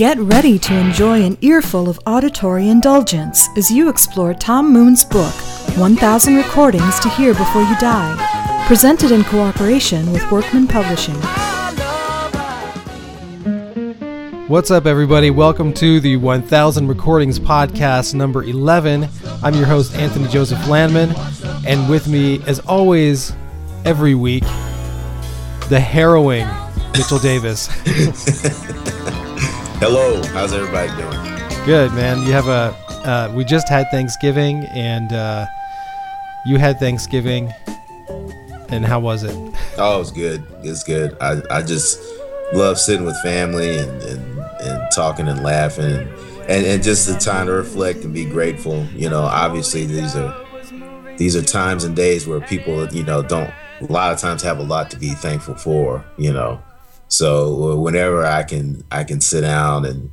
Get ready to enjoy an earful of auditory indulgence as you explore Tom Moon's book, 1000 Recordings to Hear Before You Die, presented in cooperation with Workman Publishing. What's up, everybody? Welcome to the 1000 Recordings Podcast number 11. I'm your host, Anthony Joseph Landman, and with me, as always, every week, the harrowing Mitchell Davis. Hello, how's everybody doing? Good, man. You have a. Uh, we just had Thanksgiving, and uh, you had Thanksgiving, and how was it? Oh, it was good. It's good. I, I just love sitting with family and, and, and talking and laughing and, and, and just the time to reflect and be grateful. You know, obviously these are these are times and days where people, you know, don't a lot of times have a lot to be thankful for, you know. So whenever I can I can sit down and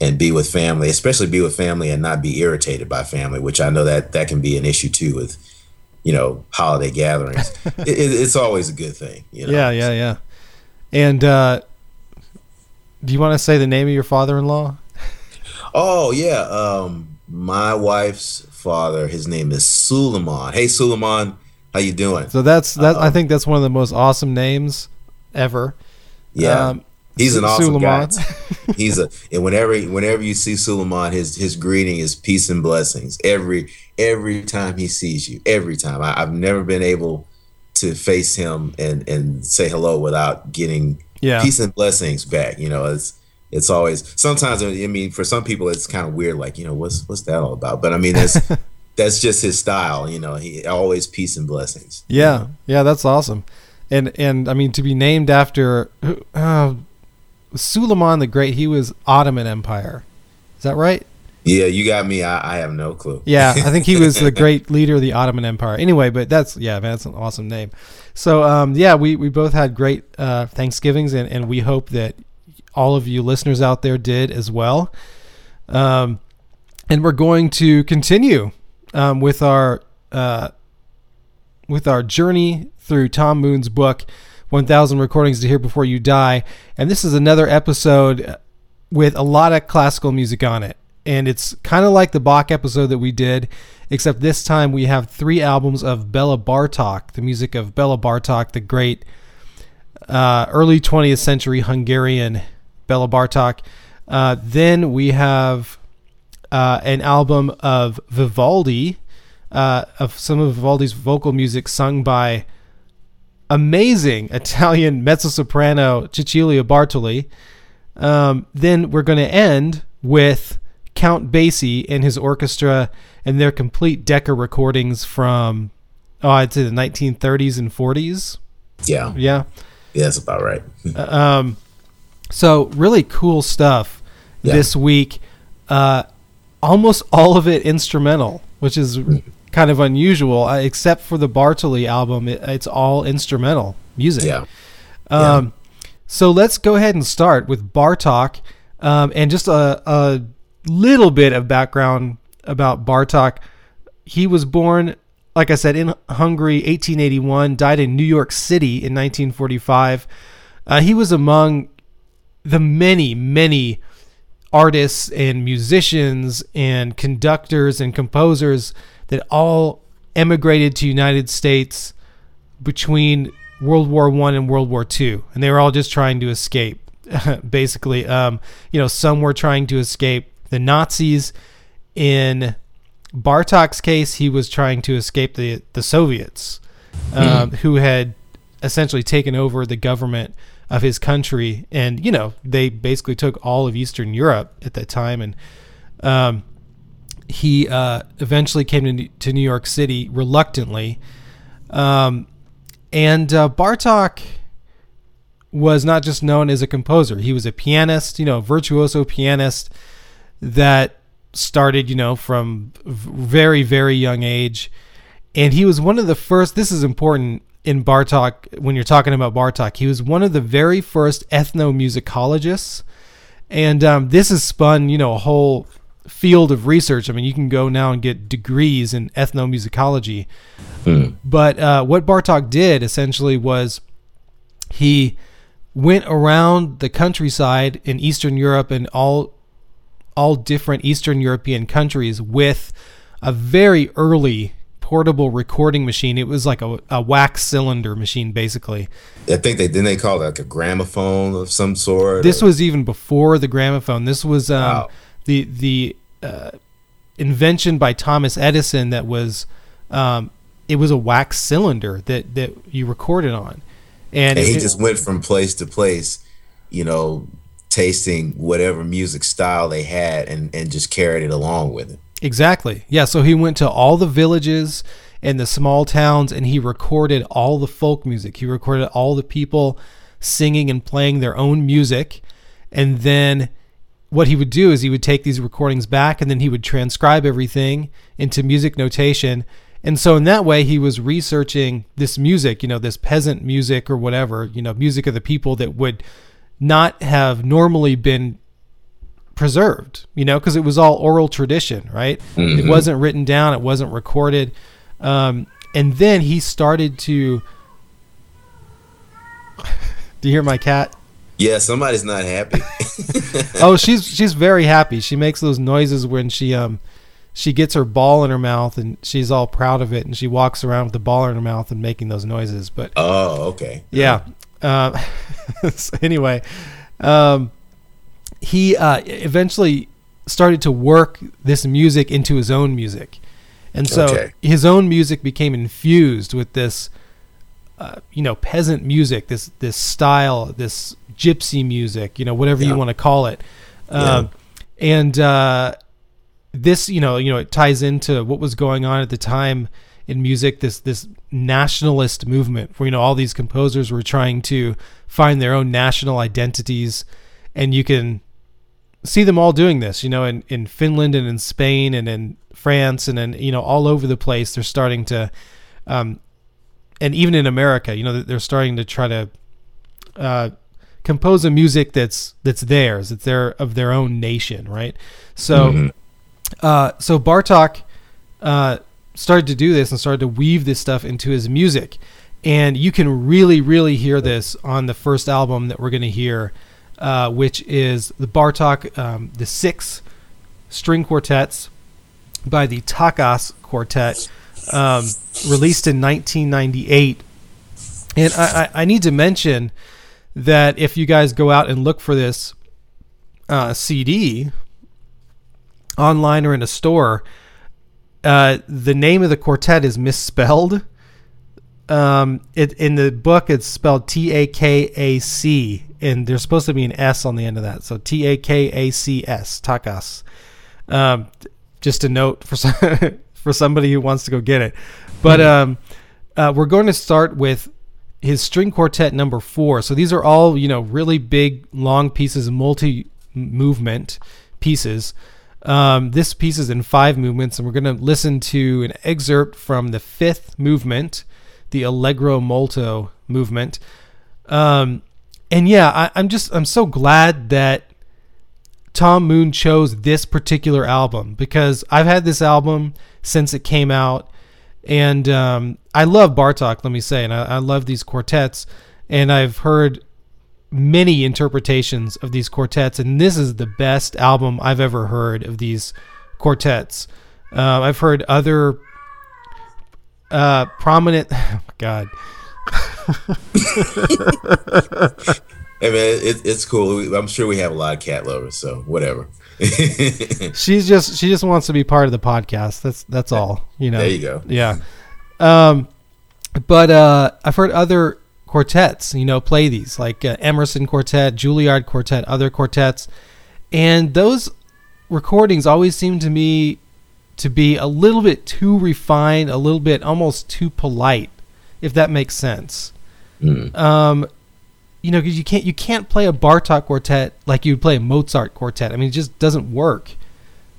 and be with family, especially be with family and not be irritated by family, which I know that that can be an issue too with you know holiday gatherings. it, it, it's always a good thing. You know? Yeah, yeah, yeah. And uh, do you want to say the name of your father-in-law? Oh yeah, um, my wife's father. His name is Suleiman. Hey Suleiman, how you doing? So that's that. Um, I think that's one of the most awesome names ever. Yeah. Um, He's an awesome Suleiman. guy. He's a and whenever whenever you see Suleiman, his his greeting is peace and blessings. Every every time he sees you, every time. I, have never been able to face him and and say hello without getting yeah. peace and blessings back. You know, it's it's always sometimes I mean for some people it's kind of weird, like, you know, what's what's that all about? But I mean that's that's just his style, you know. He always peace and blessings. Yeah, yeah, that's awesome and and I mean to be named after uh, Suleiman the Great. He was Ottoman Empire. Is that right? Yeah, you got me. I, I have no clue. Yeah, I think he was the great leader of the Ottoman Empire. Anyway, but that's yeah, man, that's an awesome name. So um, yeah, we we both had great uh, Thanksgivings, and and we hope that all of you listeners out there did as well. Um, and we're going to continue um, with our uh, with our journey through Tom Moon's book, 1000 Recordings to Hear Before You Die. And this is another episode with a lot of classical music on it. And it's kind of like the Bach episode that we did, except this time we have three albums of Bela Bartok, the music of Bela Bartok, the great uh, early 20th century Hungarian Bela Bartok. Uh, then we have uh, an album of Vivaldi, uh, of some of Vivaldi's vocal music sung by amazing Italian mezzo soprano Cecilia Bartoli. Um, then we're going to end with Count Basie and his orchestra and their complete Decca recordings from, oh, I'd say the 1930s and 40s. Yeah. Yeah. Yeah, that's about right. Uh, um, so really cool stuff yeah. this week. Uh, almost all of it instrumental, which is kind of unusual, uh, except for the Bartoli album. It, it's all instrumental music. Yeah. Um, yeah. So let's go ahead and start with Bartok, um, and just a, a little bit of background about Bartok. He was born, like I said, in Hungary, 1881. Died in New York City in 1945. Uh, he was among the many, many artists and musicians and conductors and composers that all emigrated to United States between World War One and World War Two, and they were all just trying to escape. Basically, um, you know, some were trying to escape the Nazis. In Bartok's case, he was trying to escape the the Soviets, um, mm. who had essentially taken over the government of his country, and you know, they basically took all of Eastern Europe at that time, and um, he uh, eventually came to, to New York City reluctantly. Um, and uh, Bartok was not just known as a composer, he was a pianist, you know, virtuoso pianist that started, you know, from very, very young age. And he was one of the first, this is important in Bartok, when you're talking about Bartok, he was one of the very first ethnomusicologists. And um, this has spun, you know, a whole field of research. I mean, you can go now and get degrees in ethnomusicology. Mm. But uh, what Bartok did essentially was he went around the countryside in Eastern Europe and all all different Eastern European countries with a very early portable recording machine. It was like a, a wax cylinder machine, basically. I think they then they call it like a gramophone of some sort. This or- was even before the gramophone. This was um, Wow. The the uh, invention by Thomas Edison that was um, it was a wax cylinder that that you recorded on, and, and he it- just went from place to place, you know, tasting whatever music style they had and and just carried it along with him. Exactly. Yeah. So he went to all the villages and the small towns and he recorded all the folk music. He recorded all the people singing and playing their own music. And then what he would do is he would take these recordings back and then he would transcribe everything into music notation. And so in that way, he was researching this music, you know, this peasant music or whatever, you know, music of the people that would not have normally been preserved, you know, because it was all oral tradition, right? It wasn't written down, it wasn't recorded. Um, and then he started to. Do you hear my cat? Yeah, somebody's not happy. Oh, she's she's very happy. She makes those noises when she um she gets her ball in her mouth and she's all proud of it and she walks around with the ball in her mouth and making those noises. But oh, okay. yeah. Uh, so anyway, um, he uh, eventually started to work this music into his own music, and so Okay. his own music became infused with this, uh, you know, peasant music, this this style, this gypsy music, you know, whatever you want to call it, um, and uh, this, you know, you know, it ties into what was going on at the time in music. This this nationalist movement, where you know all these composers were trying to find their own national identities, and you can see them all doing this. You know, in in Finland and in Spain and in France and in you know all over the place, they're starting to, um, and even in America, you know, they're starting to try to. Uh, compose a music that's that's theirs it's their of their own nation right? So uh, so Bartok uh, started to do this and started to weave this stuff into his music, and you can really, really hear this on the first album that we're going to hear, uh, which is the Bartok, um, the six string quartets by the Takács Quartet, um, released in 1998. And I, I, I need to mention that if you guys go out and look for this uh, CD, online or in a store, uh, the name of the quartet is misspelled. Um, it in the book it's spelled T A K A C, and there's supposed to be an S on the end of that. So T A K A C S, Takács. Um, just a note for some, for somebody who wants to go get it. But um, uh, we're going to start with his string quartet number four. So these are all you know really big, long pieces, multi movement pieces. Um, this piece is in five movements, and we're going to listen to an excerpt from the fifth movement, the Allegro Molto movement. Um, and yeah, I, I'm just I'm so glad that Tom Moon chose this particular album because I've had this album since it came out, and um, I love Bartok. Let me say, and I, I love these quartets, and I've heard many interpretations of these quartets, and this is the best album I've ever heard of these quartets. Uh, I've heard other uh, prominent. Oh God. Hey man, it, it's cool. I'm sure we have a lot of cat lovers, so whatever. She's just she just wants to be part of the podcast. That's that's all. You know. There you go. Yeah. Um, but uh, I've heard other quartets, you know, play these like uh, Emerson Quartet, Juilliard Quartet, other quartets, and those recordings always seem to me to be a little bit too refined, a little bit almost too polite, if that makes sense. Mm. Um, you know, because you can't you can't play a Bartok quartet like you'd play a Mozart quartet. I mean, it just doesn't work.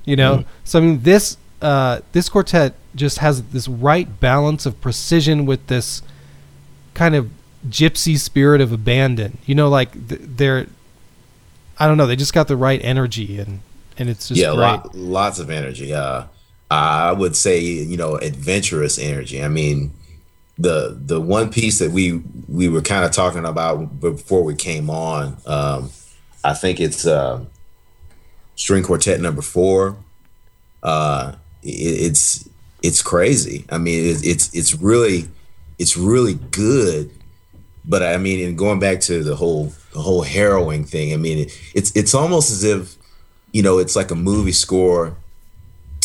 You know, so I mean, this uh, this quartet just has this right balance of precision with this kind of gypsy spirit of abandon. You know, like th- they're I don't know, they just got the right energy and and it's just yeah, great. lot, lots of energy. Uh, I would say you know adventurous energy. I mean, the the one piece that we we were kind of talking about before we came on. Um, I think it's uh, string quartet number four. Uh, it, it's it's crazy. I mean, it, it's it's really it's really good. But I mean, and going back to the whole the whole harrowing thing, I mean, it, it's it's almost as if you know it's like a movie score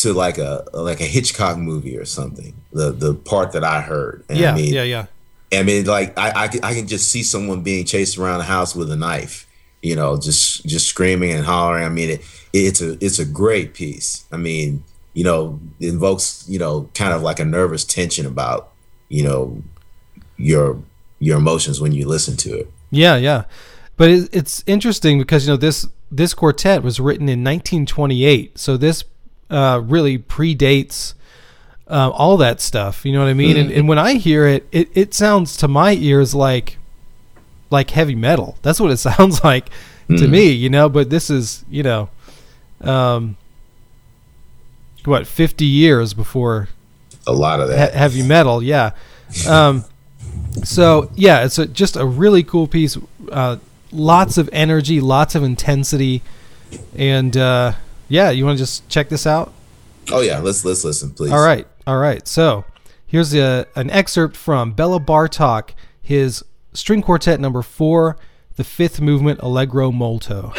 to like a like a Hitchcock movie or something. The the part that I heard. And yeah, I mean, yeah, yeah. I mean, like I, I I can just see someone being chased around the house with a knife. You know, just just screaming and hollering. I mean, it, it's a it's a great piece. I mean, you know, invokes you know kind of like a nervous tension about you know your your emotions when you listen to it. Yeah, yeah. But it's interesting because you know this this quartet was written in 1928, so this uh, really predates uh, all that stuff. You know what I mean? Mm-hmm. And, and, when I hear it, it, it sounds to my ears like like heavy metal. That's what it sounds like mm-hmm. to me. You know, but this is you know, um, what fifty years before a lot of that he- heavy metal. Yeah. Um, so yeah, it's a, just a really cool piece. Uh, lots of energy, lots of intensity, and uh, yeah, you want to just check this out? Oh yeah, let's let's listen, please. All right, all right. So here's a, an excerpt from Bela Bartok, his string quartet number four, the fifth movement, Allegro molto.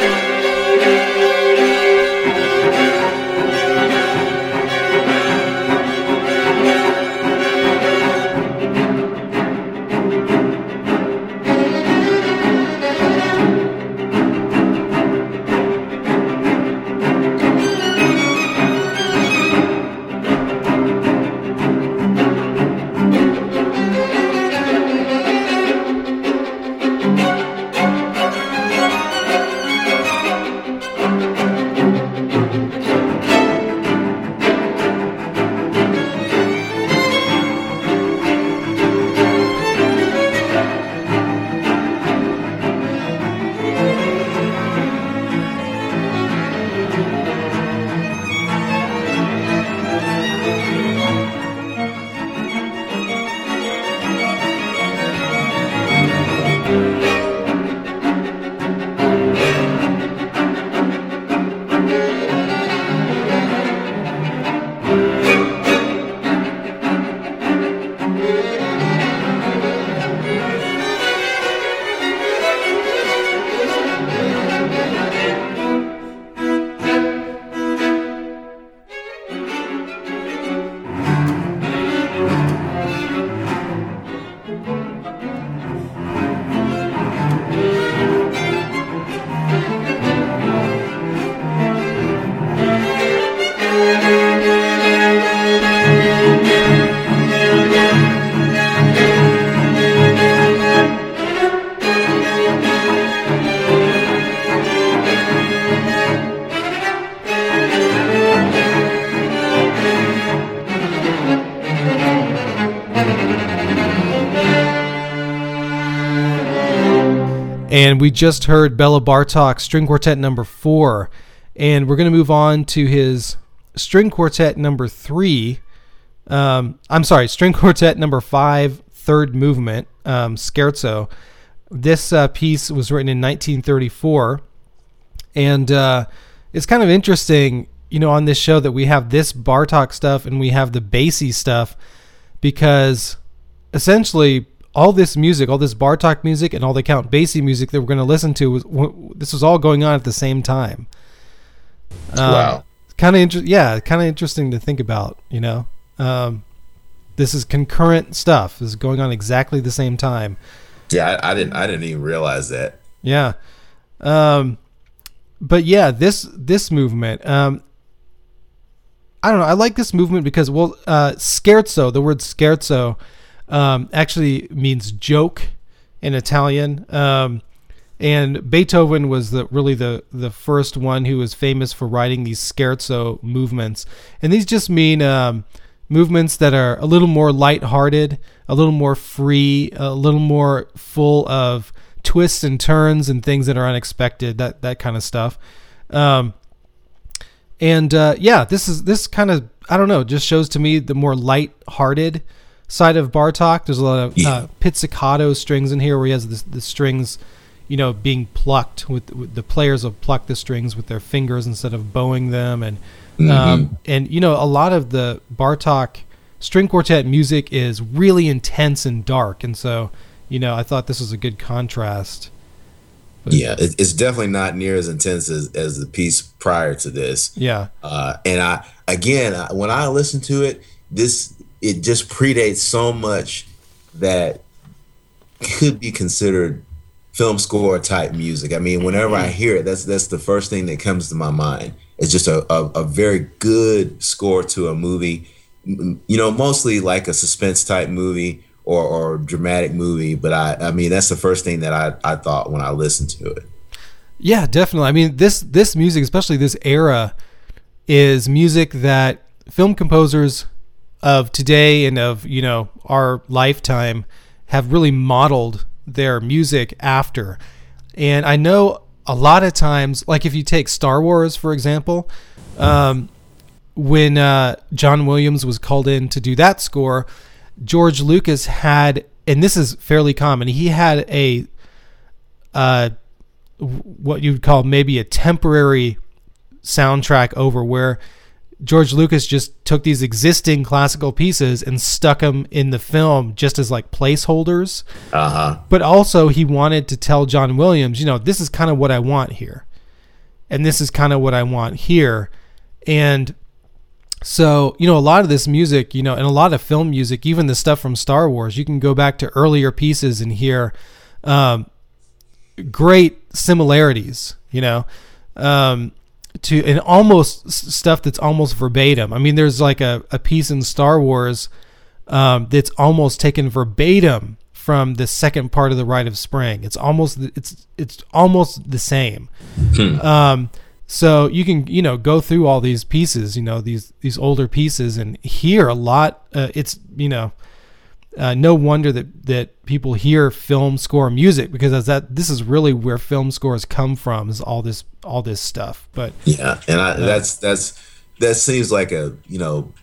And we just heard Bela Bartok string quartet number four. And we're going to move on to his string quartet number three. Um, I'm sorry, string quartet number five, third movement, um, Scherzo. This uh, piece was written in 1934. And uh, it's kind of interesting, you know, on this show that we have this Bartok stuff and we have the Basie stuff because essentially all this music, all this Bartok music, and all the Count Basie music that we're going to listen to was this was all going on at the same time. Um, wow. Kind of interesting. Yeah, kind of interesting to think about. You know, um, this is concurrent stuff. This is going on exactly the same time. Yeah, I, I didn't. I didn't even realize that. Yeah. Um, but yeah, this this movement. Um, I don't know. I like this movement because well, uh, scherzo. The word scherzo um, actually means joke in Italian. Um, and Beethoven was the really the the first one who was famous for writing these scherzo movements, and these just mean um, movements that are a little more light-hearted, a little more free, a little more full of twists and turns and things that are unexpected, that that kind of stuff. Um, and uh, yeah, this is this kind of I don't know, just shows to me the more light-hearted side of Bartok. There's a lot of Yeah. uh, pizzicato strings in here, where he has the, the strings, you know, being plucked with, with the players will pluck the strings with their fingers instead of bowing them, and um, and you know, a lot of the Bartok string quartet music is really intense and dark, and so you know, I thought this was a good contrast. Yeah, it's definitely not near as intense as, as the piece prior to this. Yeah, Uh, and I again, when I listen to it, this it just predates so much that could be considered film score type music. I mean, whenever I mm-hmm. hear it, that's that's the first thing that comes to my mind. It's just a, a, a very good score to a movie. You know, mostly like a suspense type movie or, or dramatic movie. But I, I mean, that's the first thing that I, I thought when I listened to it. Yeah, definitely. I mean, this this music, especially this era, is music that film composers of today and of you know our lifetime have really modeled their music after. And I know a lot of times, like if you take Star Wars for example, um, when uh, John Williams was called in to do that score, George Lucas had, and this is fairly common, he had a uh, what you'd call maybe a temporary soundtrack over where George Lucas just took these existing classical pieces and stuck them in the film just as like placeholders. Uh huh. But also, he wanted to tell John Williams, you know, this is kind of what I want here. And this is kind of what I want here. And so, you know, a lot of this music, you know, and a lot of film music, even the stuff from Star Wars, you can go back to earlier pieces and hear um, great similarities, you know, um, to and almost stuff that's almost verbatim. I mean, there's like a, a piece in Star Wars um, that's almost taken verbatim from the second part of the Rite of Spring. It's almost it's it's almost the same. Um, so you can you know go through all these pieces, you know these these older pieces, and hear a lot. Uh, it's you know uh, no wonder that that people hear film score music because as that this is really where film scores come from is all this all this stuff. But Yeah, and I, that's that's that seems like a you know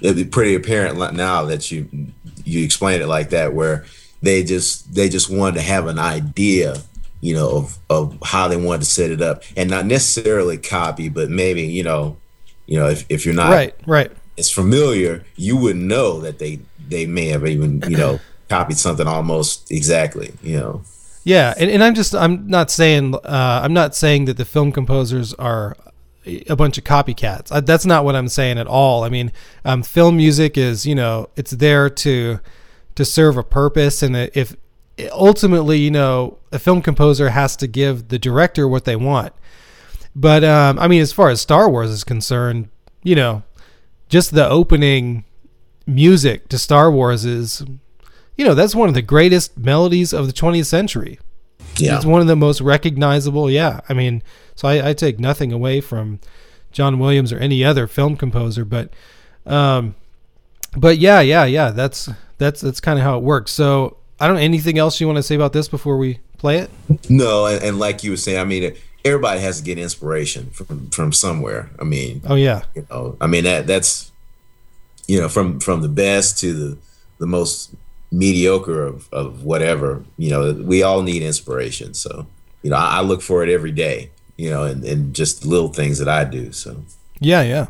it'd be pretty apparent now that you you explain it like that where they just they just wanted to have an idea you know of of how they wanted to set it up and not necessarily copy but maybe you know you know if, if you're not right, right. it's familiar you wouldn't know that they they may have even you know copied something almost exactly you know Yeah, and, and I'm just I'm not saying uh, I'm not saying that the film composers are a bunch of copycats. Uh, that's not what I'm saying at all. I mean, um, film music is you know it's there to to serve a purpose, and if ultimately you know a film composer has to give the director what they want. But um, I mean, as far as Star Wars is concerned, you know, just the opening music to Star Wars is you know that's one of the greatest melodies of the 20th century. Yeah. It's one of the most recognizable yeah. I mean so I, I take nothing away from john williams or any other film composer but um but yeah yeah yeah that's that's that's kind of how it works. So i don't anything else you want to say about this before we play it? No and, and like you were saying i mean everybody has to get inspiration from from somewhere. I mean oh yeah. you know i mean that that's you know from from the best to the the most mediocre of, of whatever you know we all need inspiration. So you know i, I look for it every day you know and, and just little things that i do so. Yeah yeah.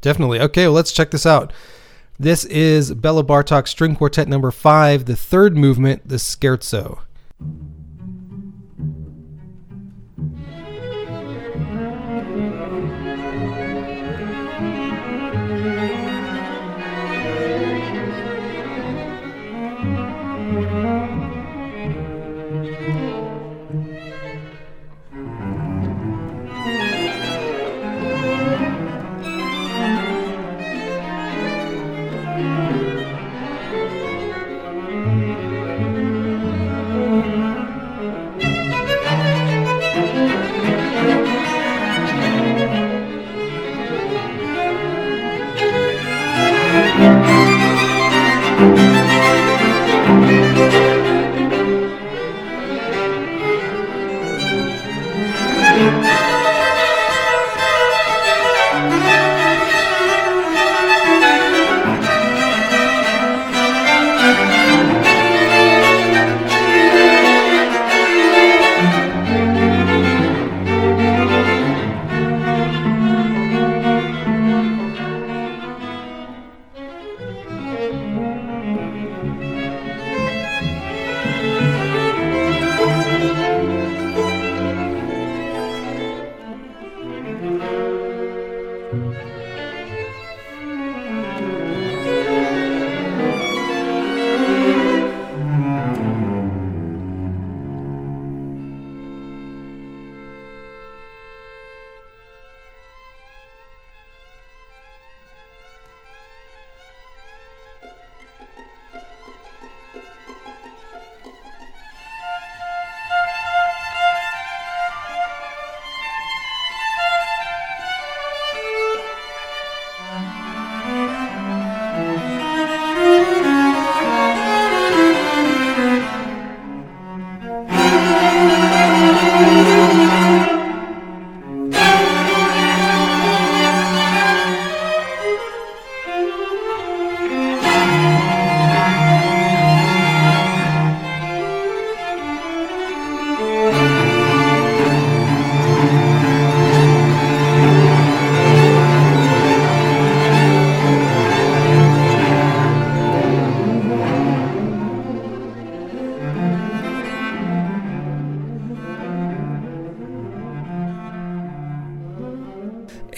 Definitely. Okay well let's check this out. This is Bela Bartok string quartet number five the third movement the scherzo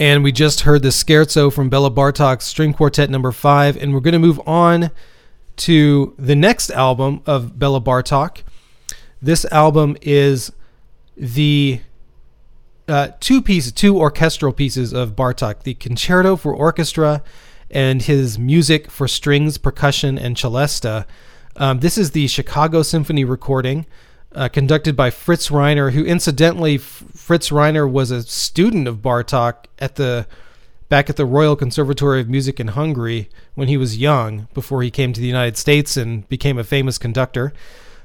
And we just heard the Scherzo from Bela Bartok String Quartet number five. And we're going to move on to the next album of Bela Bartok. This album is the uh, two pieces, two orchestral pieces of Bartok the Concerto for Orchestra and his music for strings, percussion, and celesta. Um, this is the Chicago Symphony recording uh, conducted by Fritz Reiner, who incidentally, Fritz Reiner was a student of Bartok at the back at the Royal Conservatory of Music in Hungary when he was young, before he came to the United States and became a famous conductor.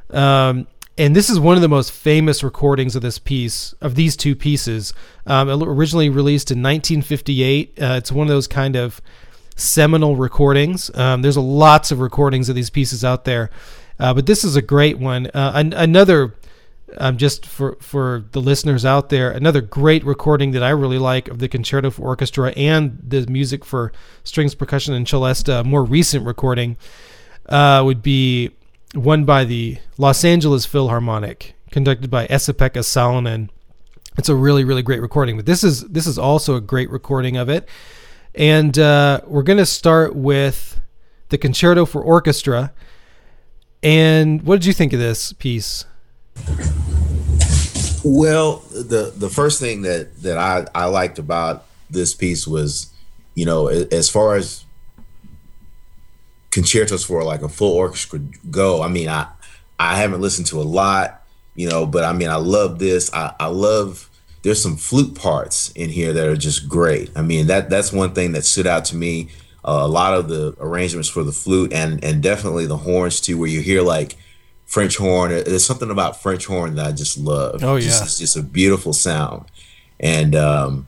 Um, and this is one of the most famous recordings of this piece, of these two pieces. Um, originally released in 1958, uh, it's one of those kind of seminal recordings. Um, there's lots of recordings of these pieces out there. Uh, but this is a great one. Uh, an- another, um, just for for the listeners out there, another great recording that I really like of the Concerto for Orchestra and the music for strings, percussion, and celesta. More recent recording uh, would be one by the Los Angeles Philharmonic, conducted by Esa-Pekka Salonen. It's a really really great recording. But this is this is also a great recording of it, and uh, we're going to start with the Concerto for Orchestra. And what did you think of this piece? Well, the the first thing that that I I liked about this piece was, you know, as far as concertos for like a full orchestra go. I mean, I I haven't listened to a lot, you know, but I mean, I love this. I I love there's some flute parts in here that are just great. I mean, that that's one thing that stood out to me uh, a lot of the arrangements for the flute and and definitely the horns too, where you hear like French horn. There's something about French horn that I just love. Oh yeah, just, it's just a beautiful sound. And um,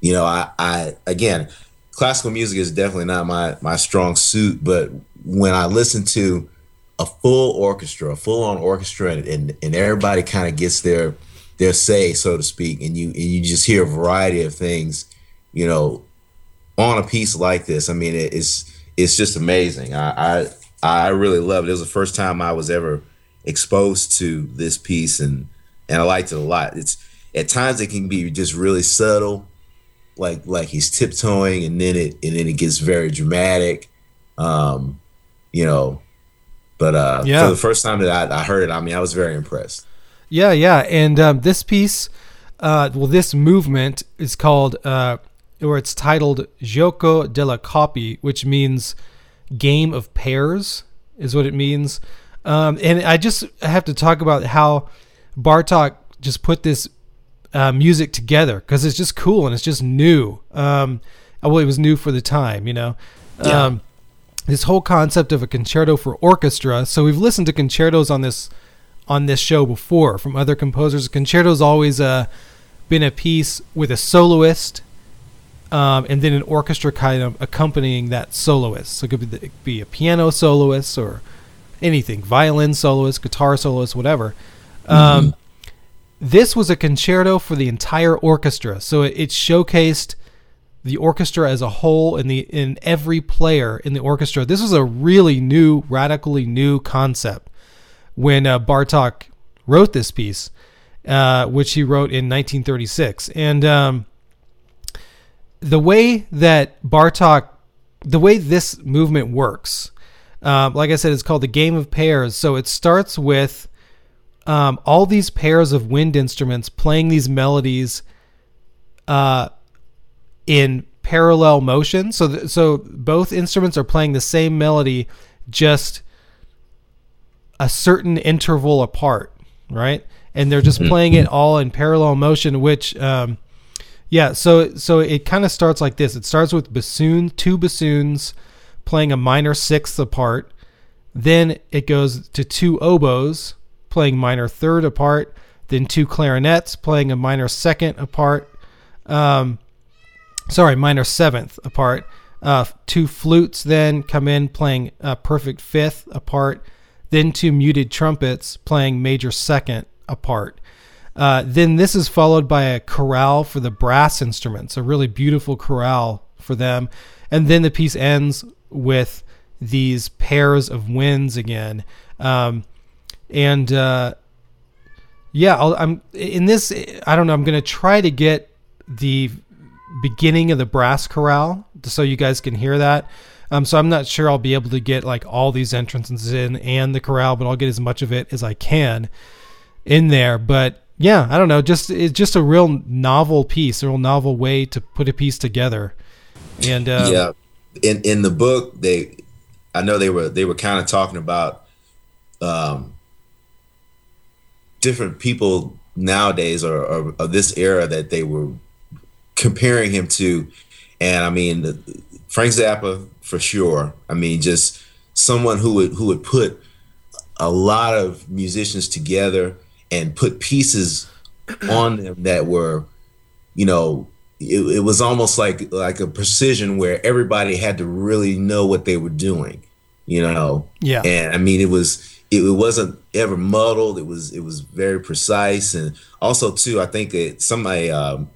you know, I, I again, classical music is definitely not my my strong suit, but when I listen to a full orchestra, a full on orchestra, and, and, and everybody kind of gets their their say, so to speak, and you and you just hear a variety of things, you know, on a piece like this. I mean, it's it's just amazing. I, I I really love it. It was the first time I was ever exposed to this piece, and and I liked it a lot. It's at times it can be just really subtle, like like he's tiptoeing, and then it and then it gets very dramatic. Um, you know, but uh, yeah. for the first time that I, I heard it, I mean, I was very impressed. Yeah, yeah, and um, this piece, uh, well, this movement is called uh, or it's titled Gioco delle Coppie, which means game of pairs, is what it means. Um, and I just have to talk about how Bartok just put this uh, music together because it's just cool and it's just new. Um, well, it was new for the time, you know. Yeah. Um, this whole concept of a concerto for orchestra. So we've listened to concertos on this on this show before from other composers. Concerto's always uh, been a piece with a soloist um, and then an orchestra kind of accompanying that soloist. So it could be, the, it could be a piano soloist or anything, violin soloist, guitar soloist, whatever. Mm-hmm. Um, this was a concerto for the entire orchestra, so it, it, showcased the orchestra as a whole and the in every player in the orchestra. This was a really new, radically new concept when uh, Bartok wrote this piece, uh, which he wrote in 1936, and um, the way that Bartok, the way this movement works, uh, like I said, it's called the game of pairs. So it starts with um, all these pairs of wind instruments playing these melodies uh, in parallel motion. So, th- so both instruments are playing the same melody, just a certain interval apart, right? And they're just mm-hmm. playing it all in parallel motion, which um, yeah, so so it kind of starts like this. It starts with bassoon, two bassoons playing a minor sixth apart. Then it goes to two oboes playing minor third apart. Then two clarinets playing a minor second apart. Um, sorry, minor seventh apart. Uh, two flutes then come in playing a perfect fifth apart. Then two muted trumpets playing major second apart. Uh, then this is followed by a chorale for the brass instruments, a really beautiful chorale for them. And then the piece ends with these pairs of winds again. Um, and uh, yeah, i am in this. I don't know. I'm going to try to get the beginning of the brass chorale, so you guys can hear that. Um, so I'm not sure I'll be able to get like all these entrances in and the chorale, but I'll get as much of it as I can in there. But yeah, I don't know. Just it's just a real novel piece, a real novel way to put a piece together. And uh, yeah, in in the book, they, I know they were they were kind of talking about um, different people nowadays or, or of this era that they were comparing him to, and I mean Frank Zappa for sure. I mean, just someone who would who would put a lot of musicians together and put pieces on them that were, you know, it, it was almost like like a precision where everybody had to really know what they were doing, you know. Yeah. And I mean, it was it, it wasn't ever muddled. It was it was very precise, and also too, I think that somebody um,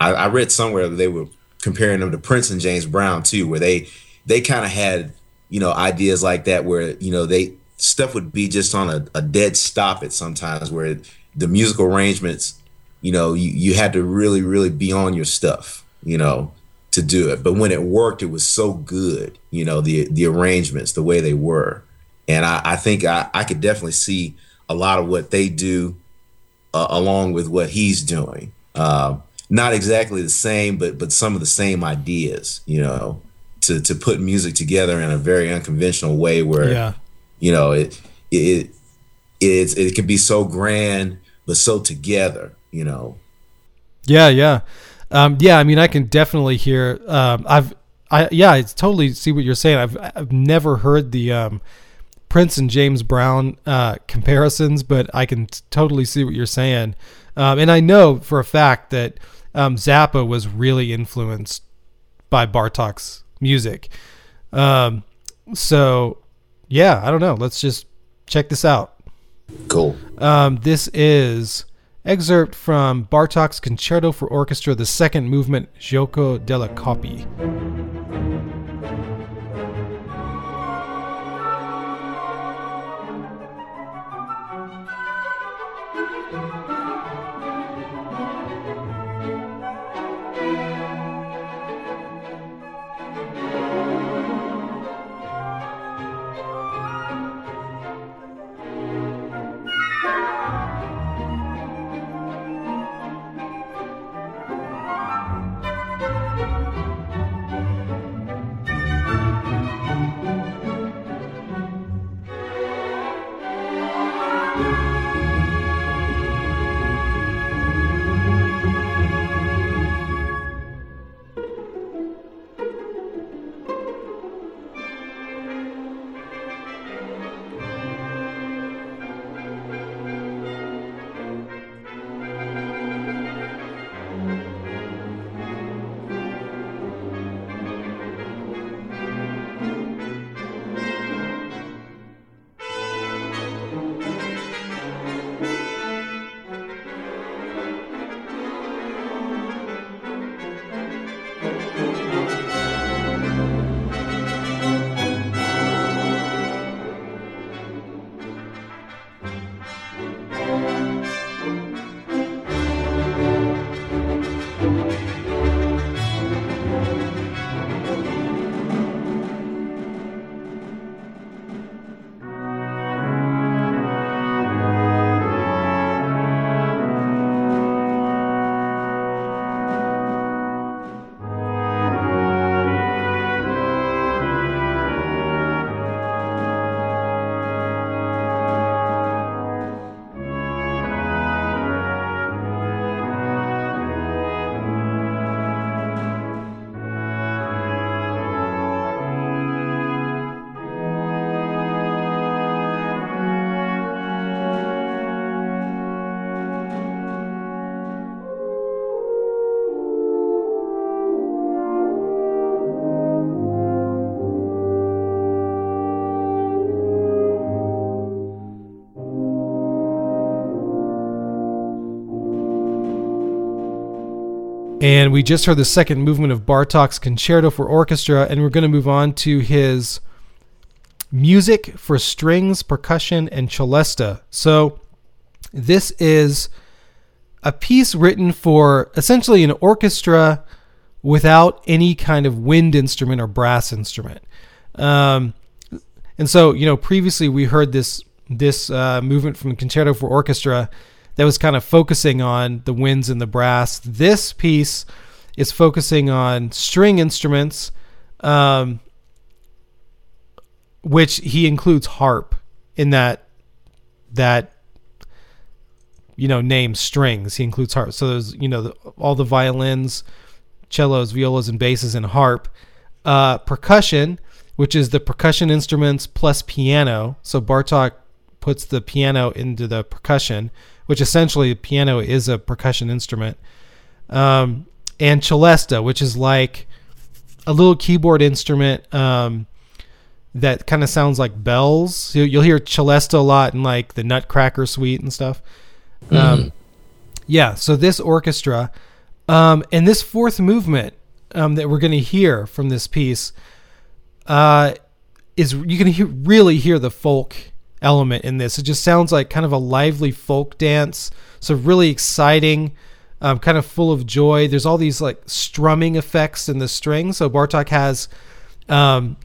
I, I read somewhere they were comparing them to Prince and James Brown too, where they they kind of had you know ideas like that where you know they stuff would be just on a, a dead stop at sometimes where the musical arrangements you know you, you had to really really be on your stuff you know to do it. But when it worked it was so good you know the the arrangements the way they were. And i, I think I, I could definitely see a lot of what they do uh, along with what he's doing. Uh, not exactly the same but but some of the same ideas you know to to put music together in a very unconventional way where yeah. You know it it it it can be so grand but so together you know Yeah, yeah, um, yeah. I mean, I can definitely hear. Um, I've, I yeah, I totally see what you're saying. I've I've never heard the um, Prince and James Brown uh, comparisons, but I can t- totally see what you're saying. Um, and I know for a fact that um, Zappa was really influenced by Bartok's music. Um, so yeah, I don't know. Let's just check this out. cool Um, this is excerpt from Bartok's Concerto for Orchestra, the second movement, Gioco delle Coppie. And we just heard the second movement of Bartok's Concerto for Orchestra, and we're going to move on to his music for strings, percussion, and celesta. So, this is a piece written for essentially an orchestra without any kind of wind instrument or brass instrument. Um, and so, you know, previously we heard this this uh, movement from Concerto for Orchestra that was kind of focusing on the winds and the brass. This piece is focusing on string instruments, um, which he includes harp in that that you know name strings. He includes harp. So there's you know the, all the violins, cellos, violas, and basses, and harp. Uh, percussion, which is the percussion instruments plus piano. So Bartok puts the piano into the percussion, which essentially piano is a percussion instrument. Um, and celesta, which is like a little keyboard instrument um, that kind of sounds like bells. You'll hear celesta a lot in like the Nutcracker Suite and stuff. Mm. Um, yeah, so this orchestra um, and this fourth movement um, that we're going to hear from this piece uh, is you can hear, really hear the folk element in this. It just sounds like kind of a lively folk dance, so really exciting um, kind of full of joy. There's all these like strumming effects in the strings. So Bartok has um,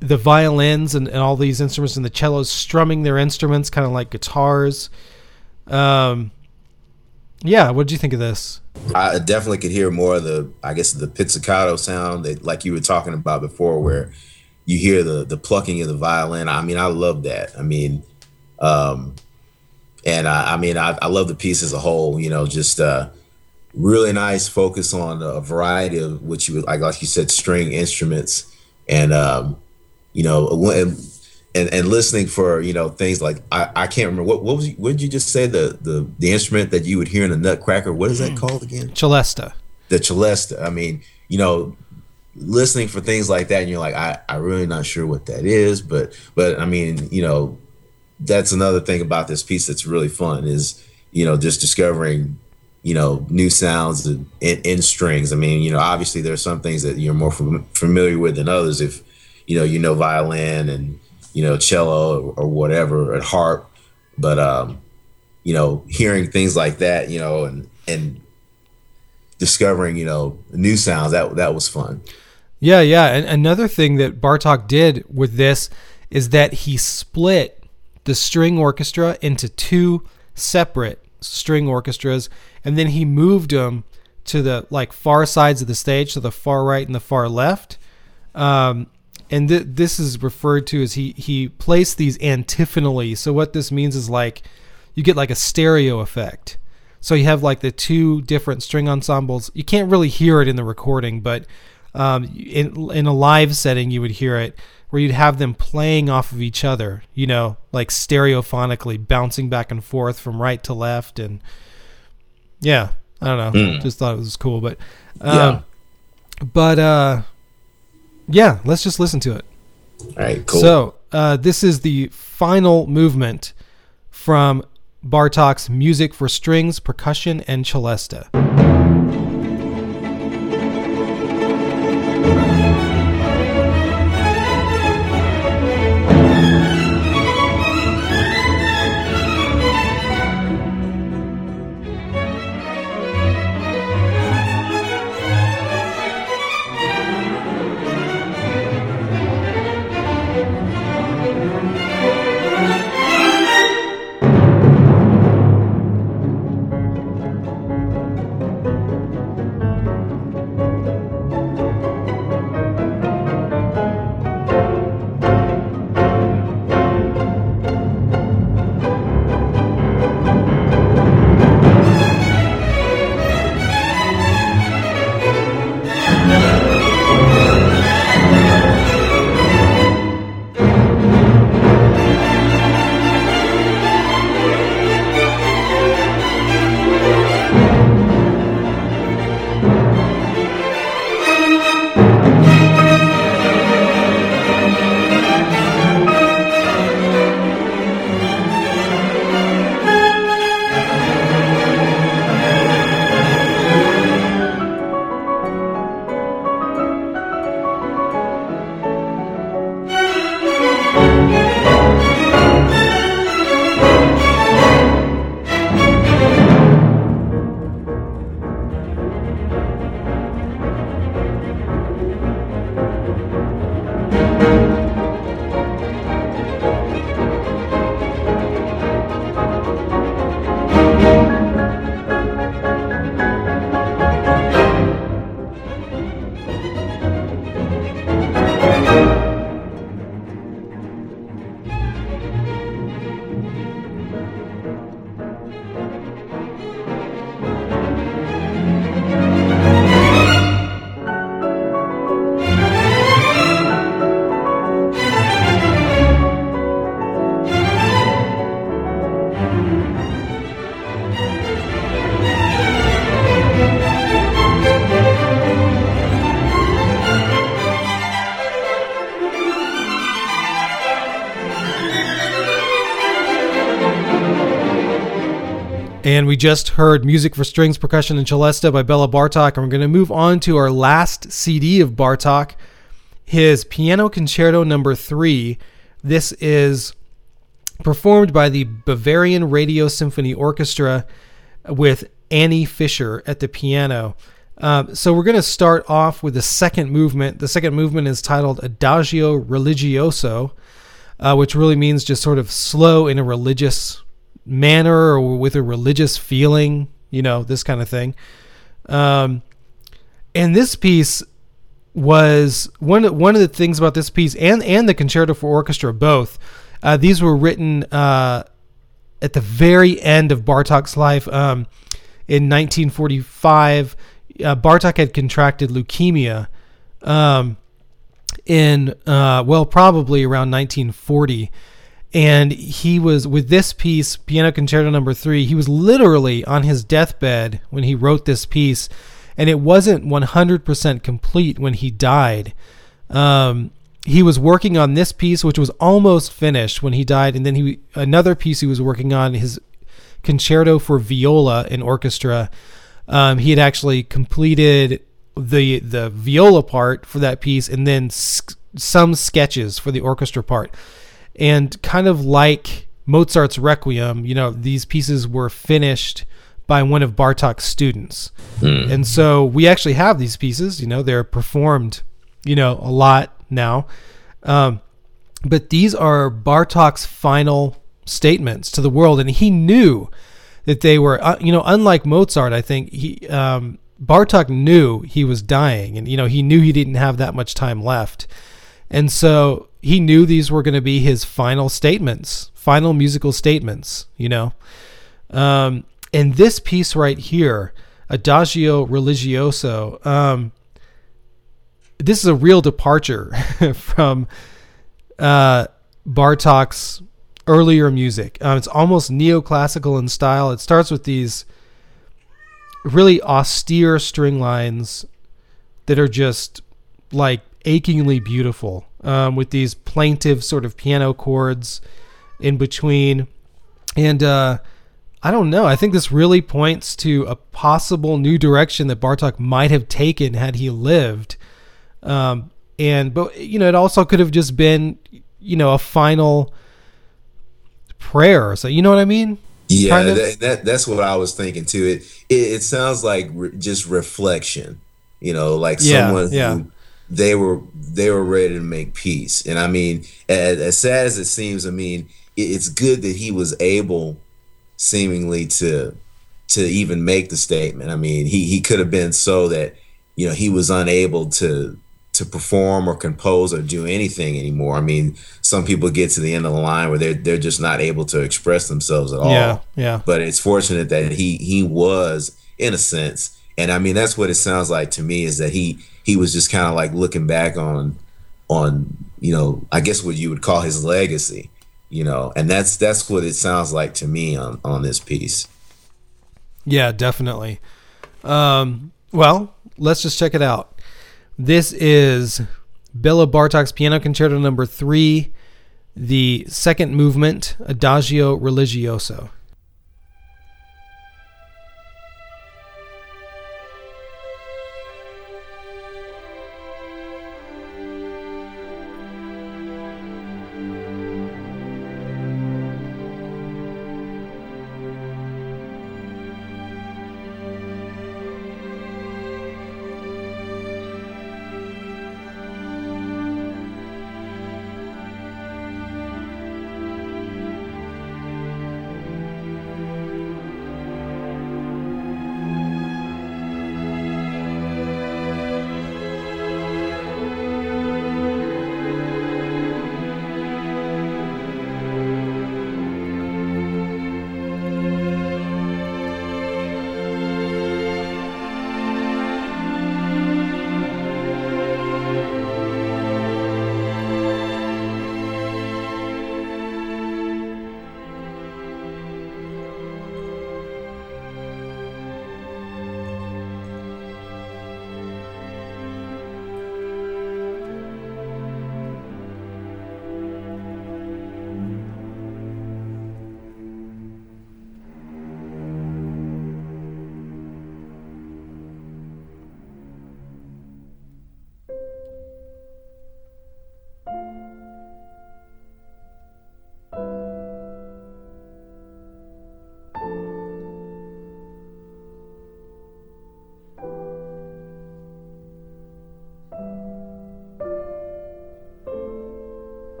the violins and, and, all these instruments and the cellos strumming their instruments, kind of like guitars. Um, yeah, what did you think of this? I definitely could hear more of the, I guess, the pizzicato sound that, like you were talking about before, where you hear the the plucking of the violin. I mean, I love that. I mean, um, and I, I mean, I, I love the piece as a whole. You know, just uh, really nice focus on a variety of which you like like you said string instruments and um you know and and, and listening for you know things like I, I can't remember what what was you, what did you just say the the the instrument that you would hear in a nutcracker what is that mm. called again celesta the celesta I mean you know listening for things like that and you're like I I really not sure what that is but but I mean you know that's another thing about this piece that's really fun is you know just discovering you know new sounds in, in, strings. I mean, you know, obviously there are some things that you're more fam- familiar with than others. If you know, you know, violin and you know, cello or, or whatever, and harp. But um, you know, hearing things like that, you know, and and discovering, you know, new sounds that that was fun. Yeah, yeah. And another thing that Bartok did with this is that he split the string orchestra into two separate string orchestras, and then he moved them to the like far sides of the stage, so the far right and the far left. Um, and th- this is referred to as he he placed these antiphonally. So what this means is like you get like a stereo effect. So you have like the two different string ensembles. You can't really hear it in the recording, but um, in in a live setting you would hear it where you'd have them playing off of each other, you know, like stereophonically bouncing back and forth from right to left. And yeah, I don't know. Mm. Just thought it was cool. But, um, yeah. but, uh, yeah, let's just listen to it. All right, cool. So, uh, this is the final movement from Bartok's Music for Strings, Percussion, and Celesta. And we just heard music for strings, percussion, and celesta by Bela Bartok. And we're going to move on to our last CD of Bartok, his Piano Concerto Number Three. This is performed by the Bavarian Radio Symphony Orchestra with Annie Fischer at the piano. Uh, so we're going to start off with the second movement. The second movement is titled Adagio Religioso, uh, which really means just sort of slow in a religious manner or with a religious feeling, you know, this kind of thing. Um, and this piece was one one of the things about this piece and and the concerto for orchestra both. Uh, these were written uh, at the very end of Bartok's life. Um, in 1945, uh, Bartok had contracted leukemia. Um, in uh, well, probably around 1940 and he was with this piece piano concerto number 3 he was literally on his deathbed when he wrote this piece. And it wasn't 100% complete when he died. Um, he was working on this piece which was almost finished when he died. And then he another piece he was working on his concerto for viola and orchestra. Um, he had actually completed the the viola part for that piece and then some sketches for the orchestra part and kind of like Mozart's Requiem, you know, these pieces were finished by one of Bartok's students. Mm. And so we actually have these pieces, you know, they're performed, you know, a lot now. Um, but these are Bartok's final statements to the world. And he knew that they were, uh, you know, unlike Mozart, I think he, um, Bartok knew he was dying and, you know, he knew he didn't have that much time left. And so he knew these were going to be his final statements, final musical statements, you know. Um, and this piece right here, Adagio Religioso, um, this is a real departure from uh, Bartok's earlier music. Um, it's almost neoclassical in style. It starts with these really austere string lines that are just like achingly beautiful um, with these plaintive sort of piano chords in between. And uh, I don't know. I think this really points to a possible new direction that Bartok might have taken had he lived. Um, and but you know, it also could have just been you know a final prayer. So you know what I mean? Yeah, kind of? that, that, that's what I was thinking too. It it, it sounds like re- just reflection. You know, like yeah, someone yeah. who they were they were ready to make peace. And I mean, as, as sad as it seems, I mean, it, it's good that he was able, seemingly to to even make the statement. I mean, he he could have been so that you know he was unable to to perform or compose or do anything anymore. I mean, some people get to the end of the line where they're they're just not able to express themselves at all. Yeah, yeah. But it's fortunate that he he was in a sense, and I mean that's what it sounds like to me is that he he was just kind of like looking back on on you know I guess what you would call his legacy, you know, and that's that's what it sounds like to me on on this piece. Yeah, definitely. Um, well, let's just check it out. This is Bela Bartok's Piano Concerto Number Three, the second movement, Adagio Religioso.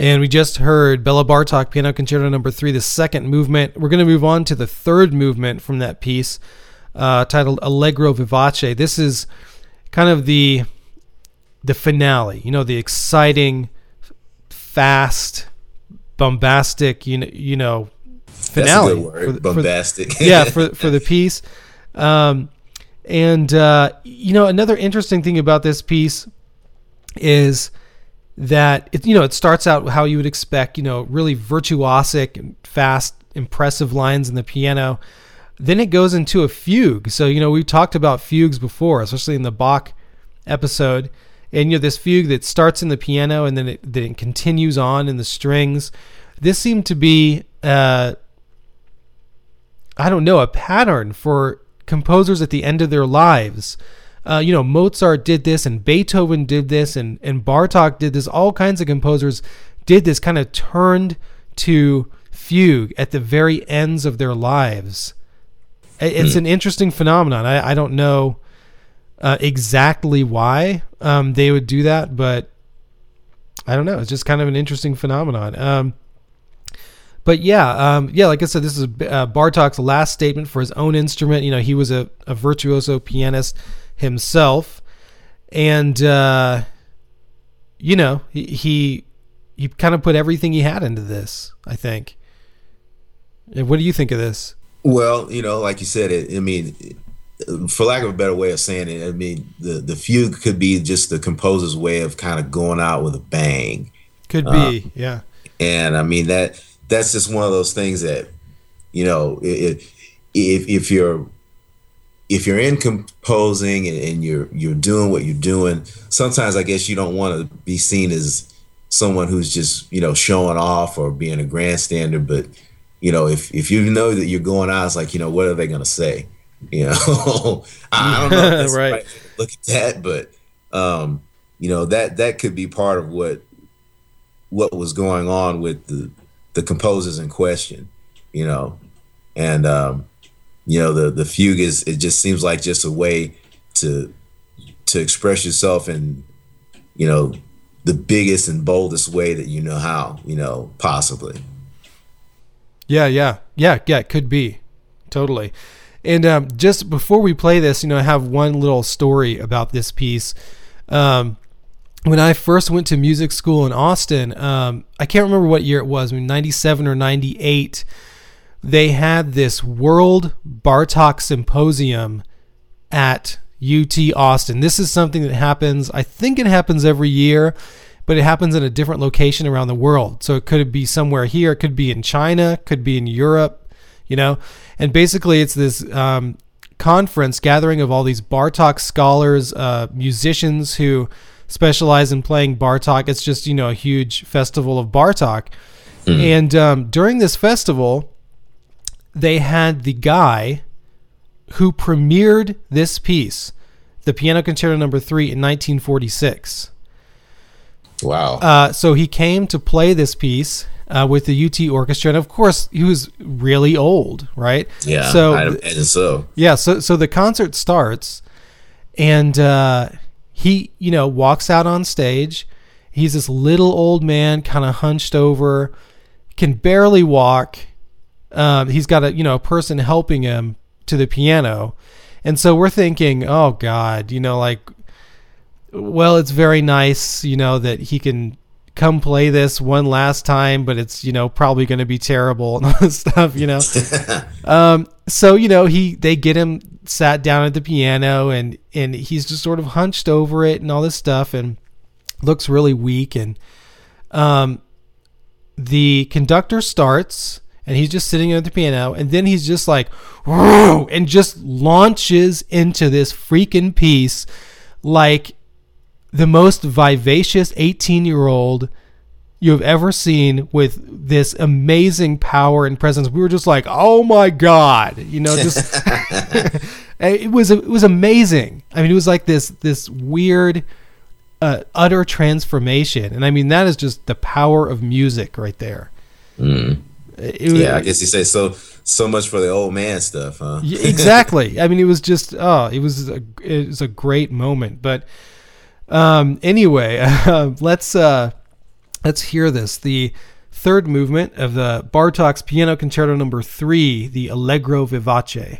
And we just heard Bela Bartok Piano Concerto Number Three, the second movement. We're going to move on to the third movement from that piece, uh, titled Allegro Vivace. This is kind of the the finale. You know, the exciting, fast, bombastic. You know, you know, finale. That's a good word. for- for- Bombastic. yeah, for for the piece. Um, and uh, you know, another interesting thing about this piece is that it you know it starts out how you would expect. You know, really virtuosic and fast, impressive lines in the piano. Then it goes into a fugue. So you know we talked about fugues before, especially in the Bach episode. And you know this fugue that starts in the piano and then it then it continues on in the strings. This seemed to be uh, I don't know, a pattern for composers at the end of their lives. Uh, you know, Mozart did this, and Beethoven did this, and, and Bartok did this. All kinds of composers did this, kind of turned to fugue at the very ends of their lives. It's an interesting phenomenon. I, I don't know uh, exactly why um, they would do that, but I don't know. It's just kind of an interesting phenomenon. Um, but yeah, um, yeah, like I said, this is uh, Bartok's last statement for his own instrument. You know, he was a, a virtuoso pianist himself, and uh, you know, he, he he kind of put everything he had into this. I think. And What do you think of this? Well, you know, like you said, it, I mean, for lack of a better way of saying it, I mean, the the fugue could be just the composer's way of kind of going out with a bang, Could be, yeah, and I mean that that's just one of those things that, you know, it, if if you're if you're in composing and, and you're you're doing what you're doing, sometimes I guess you don't want to be seen as someone who's just you know showing off or being a grandstander, but you know, if if you know that you're going out, it's like, you know, what are they gonna say? You know, I don't know. If that's Right. right. Look at that, but um, you know that that could be part of what what was going on with the the composers in question. You know, and um, you know the the fugue is it just seems like just a way to to express yourself in you know the biggest and boldest way that you know how. You know, possibly. yeah, yeah, yeah, yeah. It could be, totally. And um, just before we play this, you know, I have one little story about this piece. Um, when I first went to music school in Austin, um, I can't remember what year it was, I mean, 97 or 98, they had this World Bartok Symposium at UT Austin. This is something that happens, I think it happens every year, but it happens in a different location around the world. So it could be somewhere here, it could be in China, could be in Europe, you know? And basically, it's this um, conference gathering of all these Bartok scholars, uh, musicians who specialize in playing Bartok. It's just, you know, a huge festival of Bartok. And um, during this festival, they had the guy who premiered this piece, the Piano Concerto Number Three, in 1946. Wow. Uh, so he came to play this piece uh, with the UT Orchestra, and of course, he was really old, right? yeah. So I imagine so. yeah, so so the concert starts, and uh, he you know walks out on stage. He's this little old man, kind of hunched over, can barely walk. Um, he's got a you know a person helping him to the piano, and so we're thinking, oh God, you know, like, well, it's very nice, you know, that he can come play this one last time, but it's you know probably going to be terrible and all this stuff, you know. Um, so you know he they get him sat down at the piano and and he's just sort of hunched over it and all this stuff and looks really weak and um the conductor starts and he's just sitting at the piano and then he's just like and just launches into this freaking piece like the most vivacious 18 year old you have ever seen with this amazing power and presence. We were just like, oh my god, you know, just it was it was amazing. I mean, it was like this this weird, uh, utter transformation, and I mean that is just the power of music right there. It- it Yeah, I guess you say so. So much for the old man stuff, huh? yeah, exactly. I mean, it was just oh, it was a it was a great moment. But um, anyway, uh, let's uh, Let's hear this. The third movement of the Bartok's Piano Concerto Number Three, the Allegro Vivace.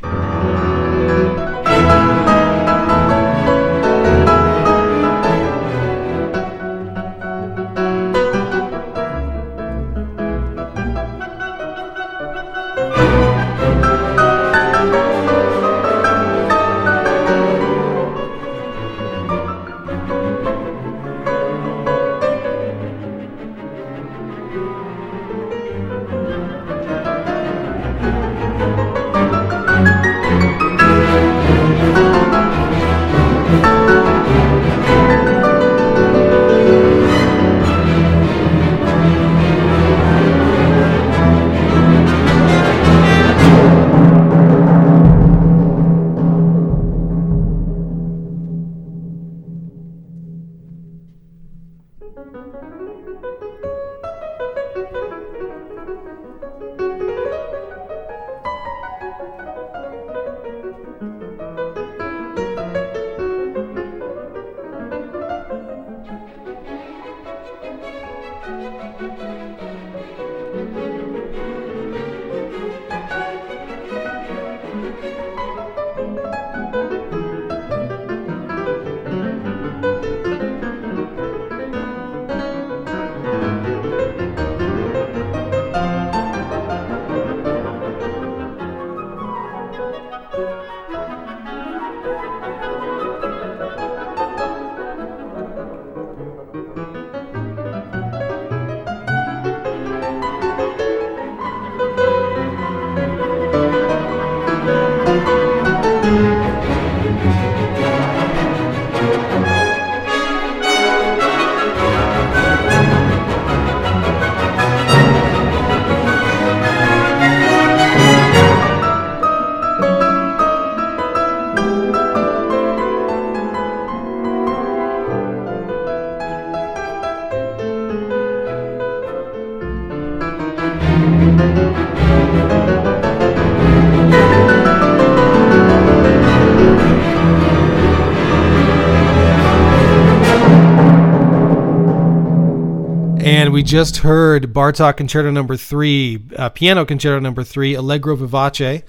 We just heard Bartok Concerto Number Three, uh, Piano Concerto Number Three, Allegro Vivace,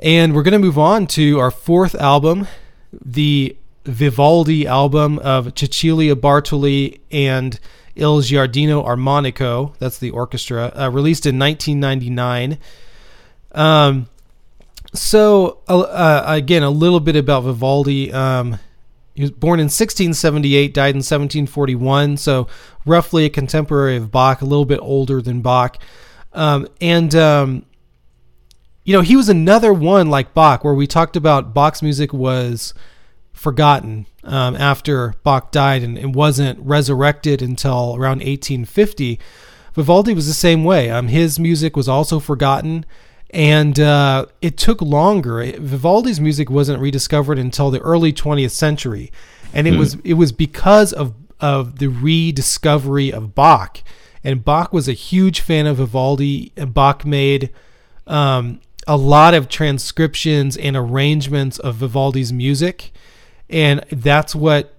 and we're going to move on to our fourth album, the Vivaldi album of Cecilia Bartoli and Il Giardino Armonico. That's the orchestra, uh, released in 1999. Um, so uh, uh, again, a little bit about Vivaldi. Um, he was born in 1678, died in 1741, so roughly a contemporary of Bach, a little bit older than Bach. Um, and, um, you know, he was another one like Bach, where we talked about Bach's music was forgotten um, after Bach died and, and, wasn't resurrected until around 1850. Vivaldi was the same way. Um, his music was also forgotten and uh, it took longer. Vivaldi's music wasn't rediscovered until the early 20th century, and it hmm. was it was because of of the rediscovery of Bach. And Bach was a huge fan of Vivaldi, and Bach made um, a lot of transcriptions and arrangements of Vivaldi's music, and that's what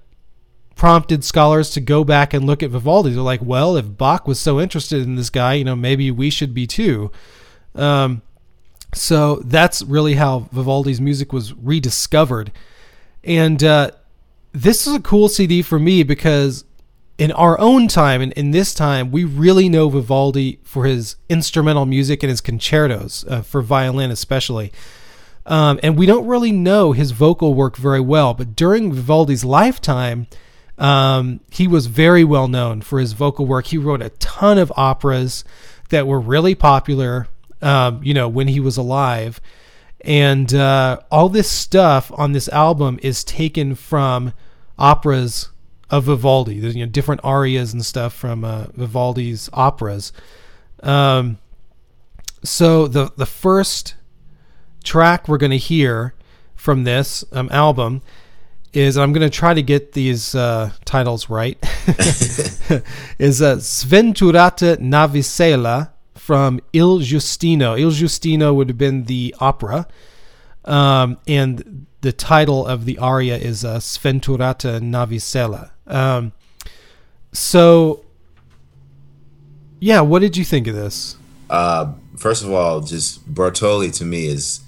prompted scholars to go back and look at Vivaldi. They're like, well, if Bach was so interested in this guy, you know, maybe we should be too. Um, so that's really how Vivaldi's music was rediscovered. And uh, this is a cool CD for me because in our own time and in this time, we really know Vivaldi for his instrumental music and his concertos, uh, for violin especially. Um, and we don't really know his vocal work very well, but during Vivaldi's lifetime, um, he was very well known for his vocal work. He wrote a ton of operas that were really popular um, you know, when he was alive. And uh, all this stuff on this album is taken from operas of Vivaldi. There's you know different arias and stuff from uh, Vivaldi's operas. Um, so the the first track we're going to hear from this um, album is I'm going to try to get these uh, titles right. is uh, Sventurata Navicella from Il Giustino. Il Giustino would have been the opera, um, and the title of the aria is uh, Sventurata Navicella. Um, so yeah, what did you think of this? Uh, first of all, just Bartoli to me is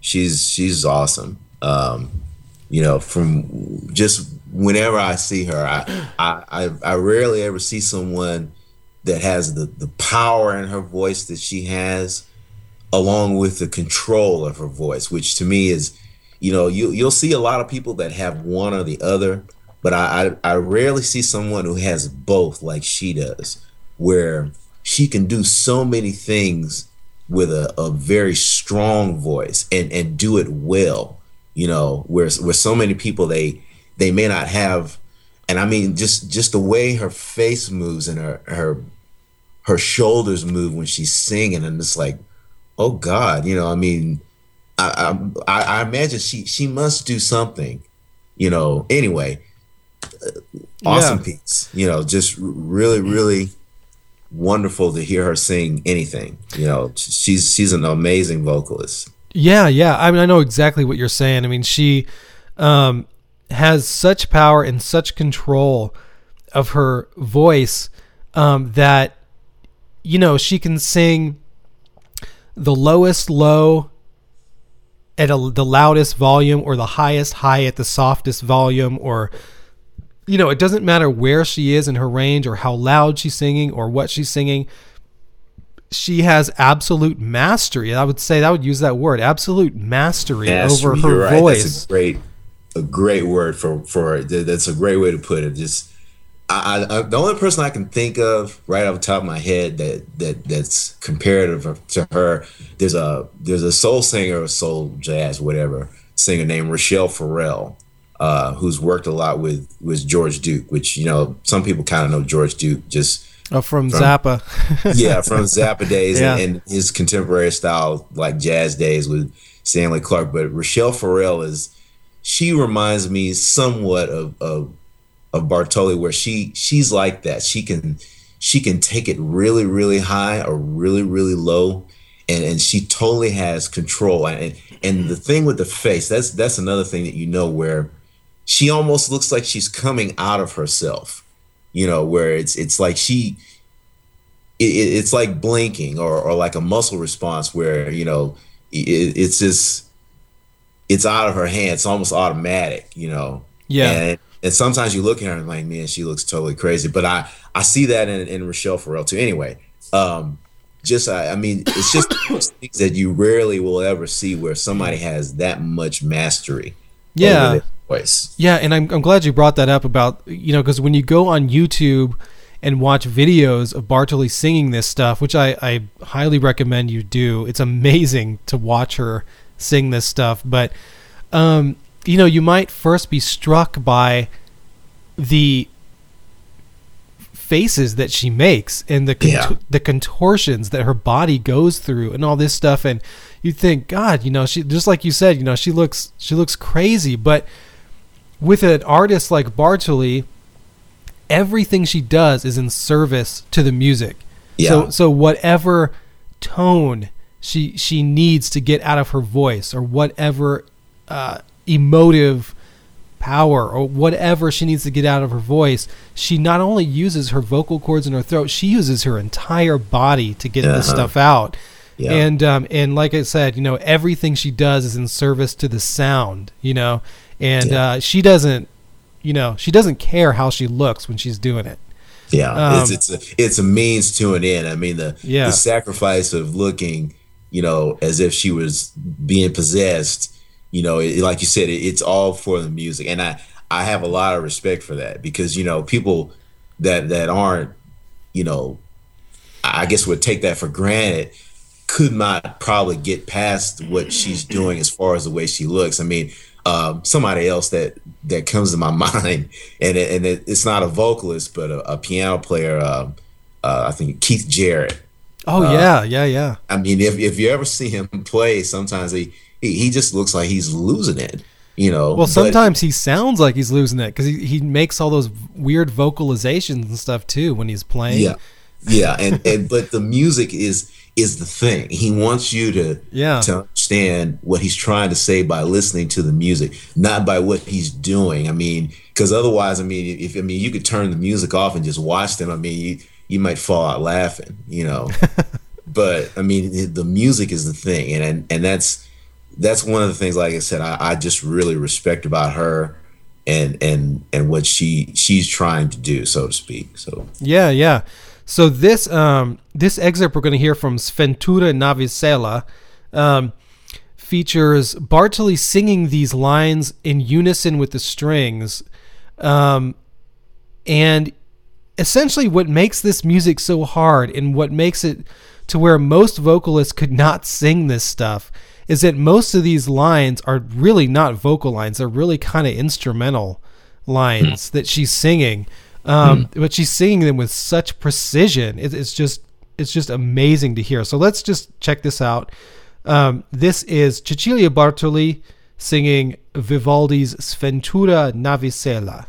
she's she's awesome. Um, you know, from just whenever I see her, I, I I I rarely ever see someone that has the the power in her voice that she has, along with the control of her voice, which to me is, you know, you you'll see a lot of people that have one or the other, but I I, I rarely see someone who has both like she does, where she can do so many things with a, a very strong voice and and do it well you know where where so many people they they may not have and i mean just just the way her face moves and her her her shoulders move when she's singing and it's like oh god you know i mean i i, I imagine she she must do something you know anyway awesome yeah. piece you know just really really wonderful to hear her sing anything. You know, she's she's an amazing vocalist. Yeah, yeah. I mean, I know exactly what you're saying. I mean, she um, has such power and such control of her voice um, that you know she can sing the lowest low at a, the loudest volume or the highest high at the softest volume or you know, it doesn't matter where she is in her range or how loud she's singing or what she's singing. She has absolute mastery. I would say I would use that word, absolute mastery, mastery over her right. voice. Great, a great word for for it. That's a great way to put it. Just, I, I, the only person I can think of right off the top of my head that that that's comparative to her. There's a there's a soul singer or soul jazz whatever singer named Rachelle Ferrell, uh, who's worked a lot with with George Duke, which you know some people kind of know George Duke just oh, from, from Zappa. yeah, from Zappa days yeah. and, and, his contemporary style, like jazz days with Stanley Clarke. But Rachelle Ferrell is she reminds me somewhat of of, of Bartoli, where she she's like that. She can she can take it really really high or really really low. And, and she totally has control and and the thing with the face that's that's another thing that you know where she almost looks like she's coming out of herself you know where it's it's like she it, it's like blinking or, or like a muscle response where you know it, it's just it's out of her hand it's almost automatic you know? Yeah. And, and sometimes you look at her and like man she looks totally crazy. But i i see that in, in rachelle ferrell too. Anyway um just I, I mean it's just things that you rarely will ever see where somebody has that much mastery yeah. yeah, and I'm, I'm glad you brought that up about, you know, because when you go on YouTube and watch videos of Bartoli singing this stuff, which I, I highly recommend you do, it's amazing to watch her sing this stuff. But, um, you know, you might first be struck by the faces that she makes and the cont- yeah. the contortions that her body goes through and all this stuff and you think god you know she just like you said you know she looks she looks crazy but with an artist like Bartoli, everything she does is in service to the music. Yeah. So so whatever tone she she needs to get out of her voice or whatever uh, emotive power or whatever she needs to get out of her voice, she not only uses her vocal cords in her throat, she uses her entire body to get uh-huh. this stuff out. Yeah. And um, and like I said, you know, everything she does is in service to the sound. You know, and yeah. uh, she doesn't, you know, she doesn't care how she looks when she's doing it. Yeah, um, it's it's a it's a means to an end. I mean the yeah. the sacrifice of looking, you know, as if she was being possessed. You know, it, like you said, it, it's all for the music, and I I have a lot of respect for that because you know people that that aren't, you know, I guess would take that for granted could not probably get past what she's doing as far as the way she looks. I mean, um, somebody else that that comes to my mind, and it, and it, it's not a vocalist, but a, a piano player. Uh, uh, I think Keith Jarrett. Oh uh, yeah, yeah, yeah. I mean, if if you ever see him play, sometimes he he, he just looks like he's losing it. You know. Well, sometimes he sounds like he's losing it because he, he makes all those weird vocalizations and stuff too when he's playing. Yeah, yeah, and and but the music is is the thing. He wants you to yeah. to understand what he's trying to say by listening to the music, not by what he's doing. I mean, because otherwise, I mean, if I mean, you could turn the music off and just watch them. I mean, you you might fall out laughing, you know. but I mean, the music is the thing, and and, and that's that's one of the things. Like I said, I, I just really respect about her and and and what she she's trying to do, so to speak. So yeah, yeah. So this um this excerpt we're going to hear from Sventura Navicella um, features Bartoli singing these lines in unison with the strings, um, and essentially what makes this music so hard and what makes it to where most vocalists could not sing this stuff is that most of these lines are really not vocal lines; they're really kind of instrumental lines that she's singing. Um, But she's singing them with such precision. It, it's just it's just amazing to hear. So let's just check this out. Um, this is Cecilia Bartoli singing Vivaldi's Sventura Navicella.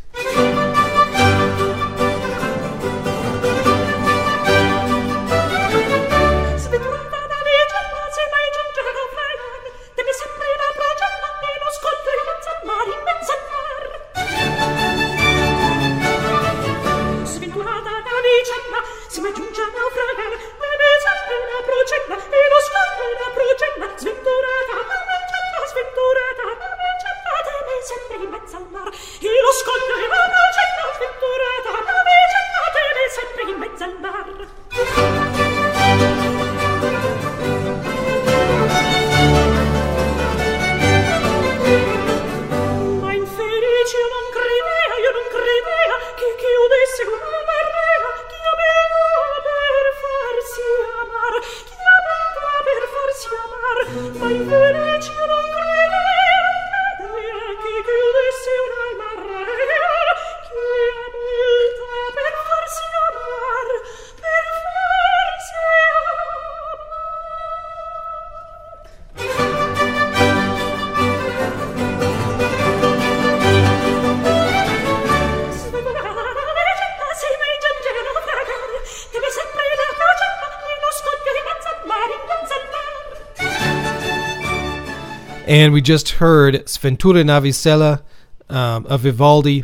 And we just heard Sventura Navicella um, of Vivaldi.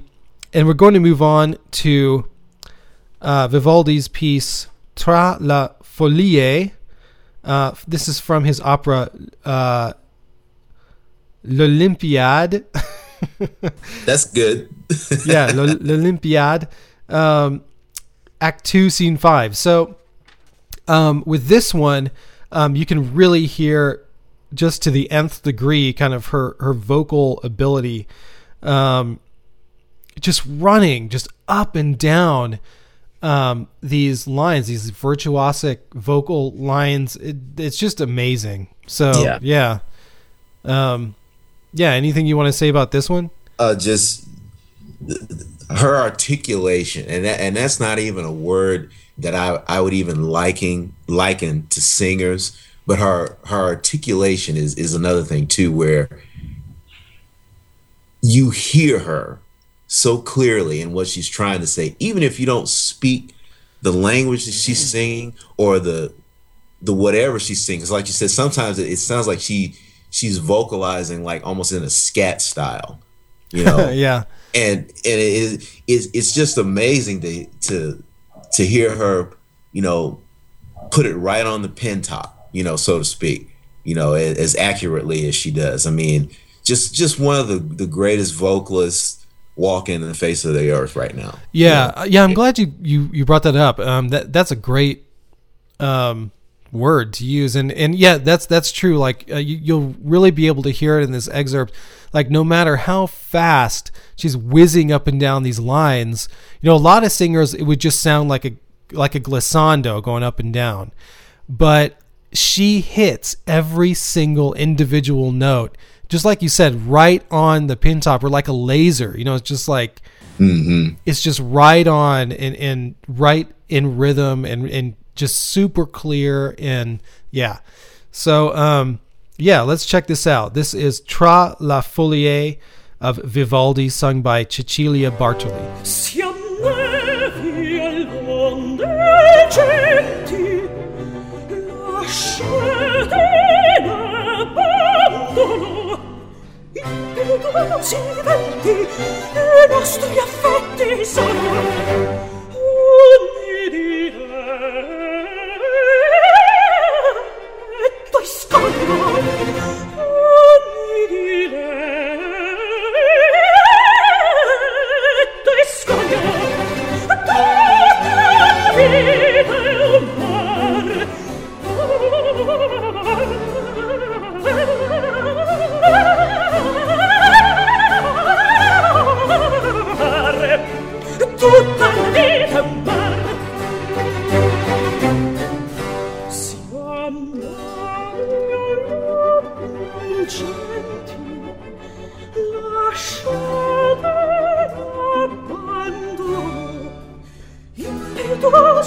And we're going to move on to uh, Vivaldi's piece Tra la Folie. Uh, this is from his opera uh, L'Olimpiade. That's good. yeah, L'Olimpiade. Um, Act 2, Scene 5. So um, with this one, um, you can really hear just to the nth degree kind of her her vocal ability um just running just up and down um these lines these virtuosic vocal lines. It, it's just amazing. So yeah. yeah. Um yeah anything you want to say about this one? Uh just her articulation and that, and that's not even a word that I, I would even liking liken to singers but her her articulation is is another thing too where you hear her so clearly in what she's trying to say even if you don't speak the language that she's mm-hmm. singing or the the whatever she's singing. Because like you said sometimes it, it, sounds like she she's vocalizing like almost in a scat style you know? Yeah. And and it is it's, it's just amazing to to to hear her you know put it right on the pin top you know, so to speak, you know, as, as accurately as she does. I mean, just just one of the the greatest vocalists walking in the face of the earth right now. Yeah, you know? yeah. I'm glad you you you brought that up. Um, that that's a great um word to use, and and yeah, that's that's true. Like uh, you, you'll really be able to hear it in this excerpt. Like no matter how fast she's whizzing up and down these lines, you know, a lot of singers it would just sound like a like a glissando going up and down, but she hits every single individual note, just like you said, right on the pin top or like a laser. You know, it's just like mm-hmm. it's just right on and, and right in rhythm and, and just super clear and yeah. So um yeah, let's check this out. This is Tra la Folie of Vivaldi sung by Cecilia Bartoli. accidenti i nostri affetti sono ogni di e tu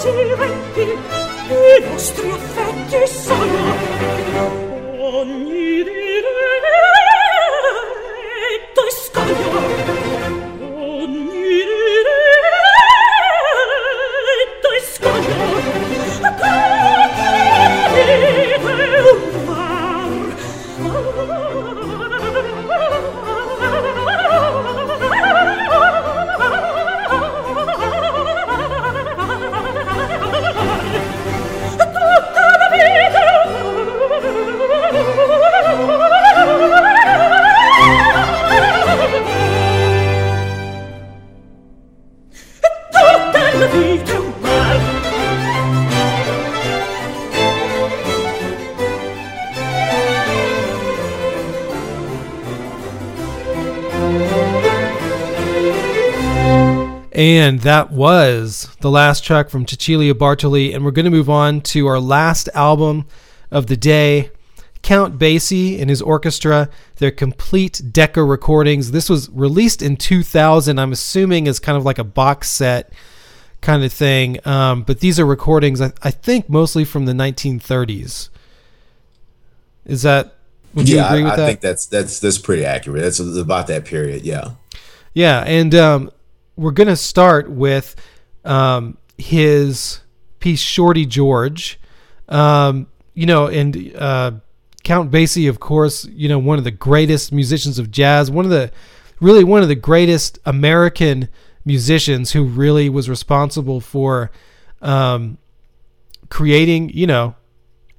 dire And that was the last track from Cecilia Bartoli. And we're going to move on to our last album of the day Count Basie and his orchestra, their complete Decca recordings. This was released in 2000, I'm assuming, as kind of like a box set kind of thing. Um, but these are recordings, I, I, think, mostly from the 1930s. Is that? Would yeah, you agree with I, I that? think that's that's that's pretty accurate. That's about that period. Yeah. Yeah, and um, we're going to start with um, his piece Shorty George. Um, you know, and uh, Count Basie, of course, you know, one of the greatest musicians of jazz, one of the really one of the greatest American musicians who really was responsible for um, creating, you know,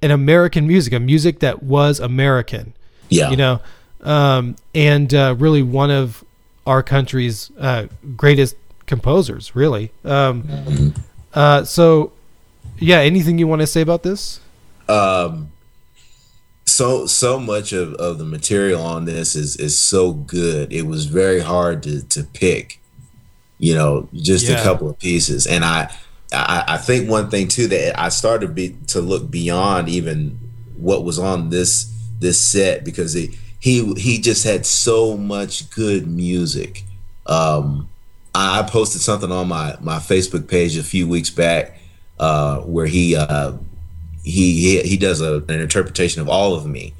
an American music, a music that was American. Yeah. You know, um, and uh, really one of our country's uh, greatest composers, really. Um, mm-hmm. uh, so, yeah, anything you want to say about this? Um, so so much of, of the material on this is is so good. It was very hard to to pick, you know, just yeah. a couple of pieces. And I, I I think one thing too that I started be, to look beyond even what was on this this set because it he he just had so much good music. Um, I posted something on my my Facebook page a few weeks back uh, where he, uh, he he he does a, an interpretation of all of me,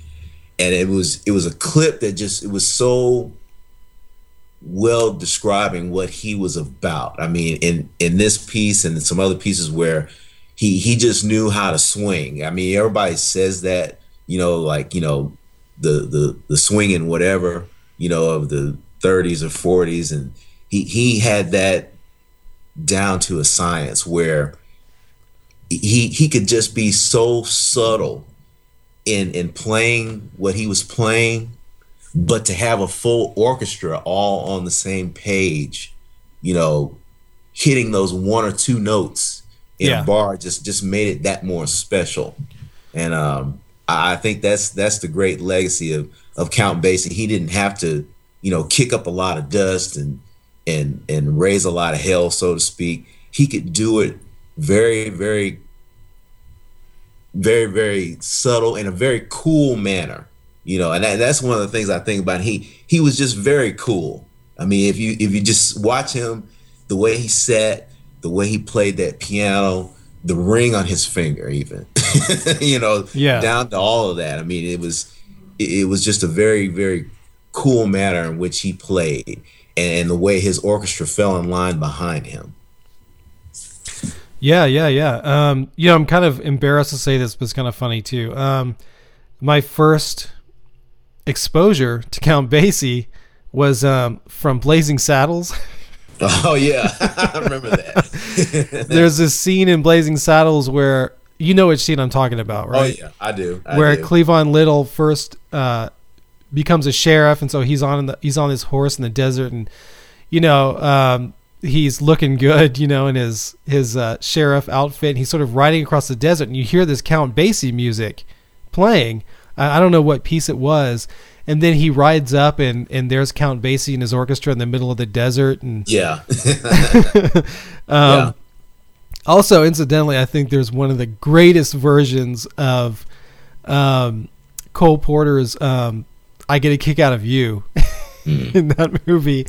and it was it was a clip that just it was so well describing what he was about. I mean, in in this piece and some other pieces where he he just knew how to swing. I mean, everybody says that you know, like you know, the the the swinging whatever you know of the 30s or 40s and he he had that down to a science where he he could just be so subtle in in playing what he was playing but to have a full orchestra all on the same page you know hitting those one or two notes in yeah. a bar just just made it that more special and um I think that's that's the great legacy of of Count Basie. He didn't have to, you know, kick up a lot of dust and and and raise a lot of hell, so to speak. He could do it very, very, very, very subtle in a very cool manner. You know, and that, that's one of the things I think about. He he was just very cool. I mean, if you if you just watch him, the way he sat, the way he played that piano, the ring on his finger, even you know, yeah. down to all of that. I mean, it was it was just a very very cool manner in which he played and the way his orchestra fell in line behind him. Yeah, yeah, yeah. Um, you know, I'm kind of embarrassed to say this, but it's kind of funny too. Um, my first exposure to Count Basie was um, from Blazing Saddles. Oh yeah, I remember that. There's this scene in Blazing Saddles where you know which scene I'm talking about, right? Oh yeah, I do. I where do. Cleavon Little first uh, becomes a sheriff, and so he's on the he's on his horse in the desert, and you know um, he's looking good, you know, in his his uh, sheriff outfit. And he's sort of riding across the desert, and you hear this Count Basie music playing. I, I don't know what piece it was, and then he rides up and and there's Count Basie and his orchestra in the middle of the desert and yeah. um, yeah. Also, incidentally, I think there's one of the greatest versions of um, Cole Porter's um, "I Get a Kick Out of You" Mm. in that movie.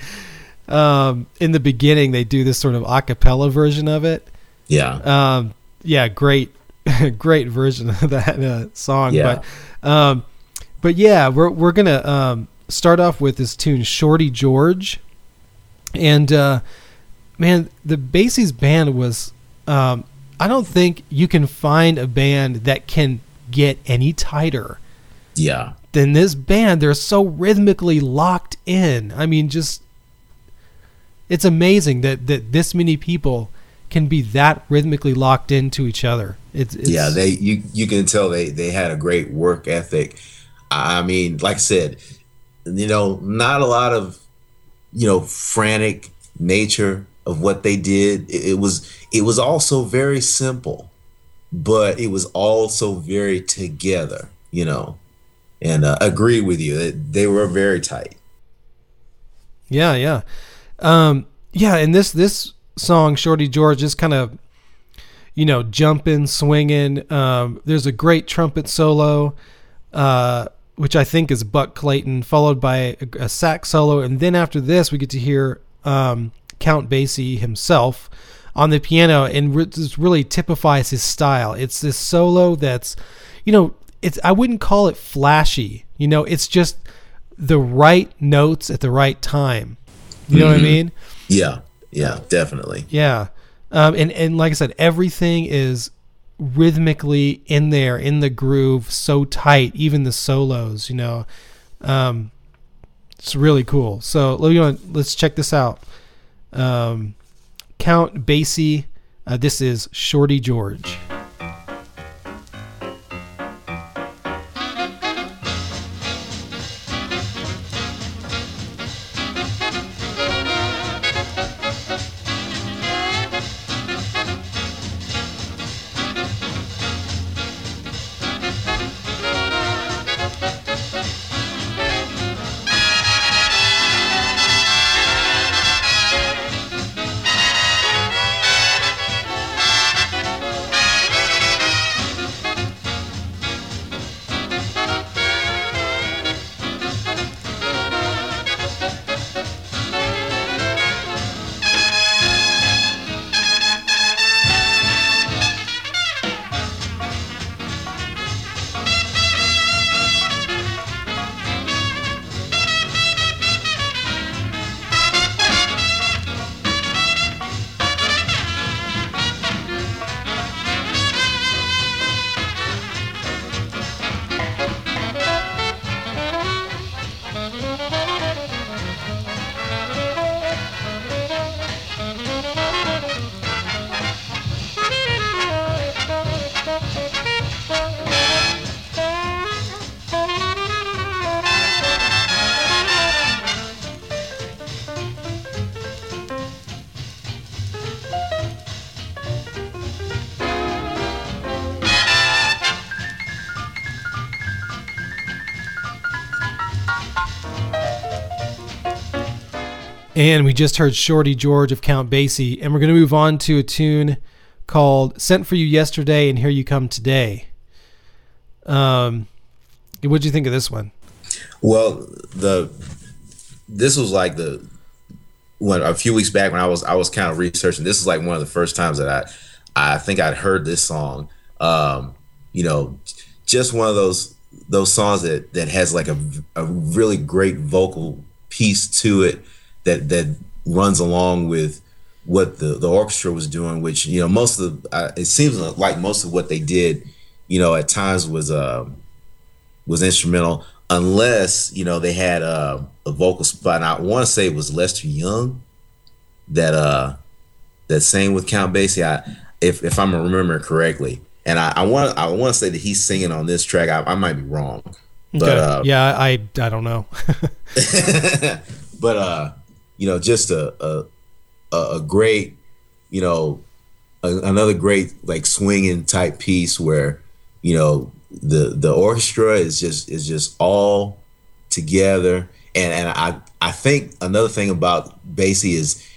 Um, in the beginning, they do this sort of a cappella version of it. Yeah. Um, yeah, great, great version of that uh, song. Yeah. But, um, but yeah, we're we're gonna um, start off with this tune, "Shorty George," and uh, man, the Basie's band was. Um, I don't think you can find a band that can get any tighter Yeah. than this band. They're so rhythmically locked in. I mean, just it's amazing that that this many people can be that rhythmically locked into each other. It's, it's yeah, they you you can tell they they had a great work ethic. I mean, like I said, you know, not a lot of you know frantic nature of what they did. It, was it was also very simple, but it was also very together. You know, and uh, agree with you that they were very tight. Yeah, yeah, um, yeah. And this this song, Shorty George, is kind of you know jumping, swinging. Um, there's a great trumpet solo, uh, which I think is Buck Clayton, followed by a, a sax solo, and then after this, we get to hear um, Count Basie himself on the piano, and re- this really typifies his style. It's this solo that's, you know, it's I wouldn't call it flashy. You know, it's just the right notes at the right time. You know what I mean? Yeah, yeah, definitely. Yeah. Um, and, and like I said, everything is rhythmically in there, in the groove, so tight, even the solos, you know. Um, it's really cool. So let me go- let's check this out. Um, Count Basie. Uh, this is Shorty George. And we just heard Shorty George of Count Basie, and we're going to move on to a tune called "Sent for You Yesterday and Here You Come Today." Um, what'd you think of this one? Well, the this was like the when a few weeks back when I was I was kind of researching. This is like one of the first times that I I think I'd heard this song. Um, you know, just one of those those songs that that has like a a really great vocal piece to it that that runs along with what the the orchestra was doing. Which you know most of the uh, it seems like most of what they did, you know, at times was uh, was instrumental unless you know they had uh, a vocal spot. And I want to say it was Lester Young that uh that sang with Count Basie. I if if I'm remembering correctly, and I, I want I want to say that he's singing on this track. I, I might be wrong, but Okay. uh, yeah, I I don't know. but uh, you know, just a a a great, you know, a, another great like swinging type piece where you know the the orchestra is just is just all together, and and I I think another thing about Basie is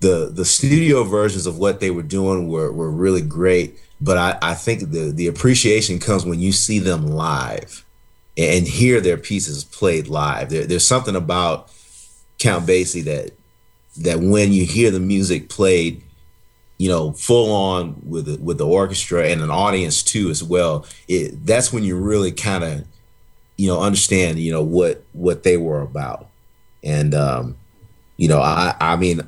the the studio versions of what they were doing were were really great, but I, I think the the appreciation comes when you see them live and hear their pieces played live. There, there's something about Count Basie that that when you hear the music played, you know, full on with the, with the orchestra and an audience too as well, it that's when you really kind of you know understand you know what what they were about, and um, you know I I mean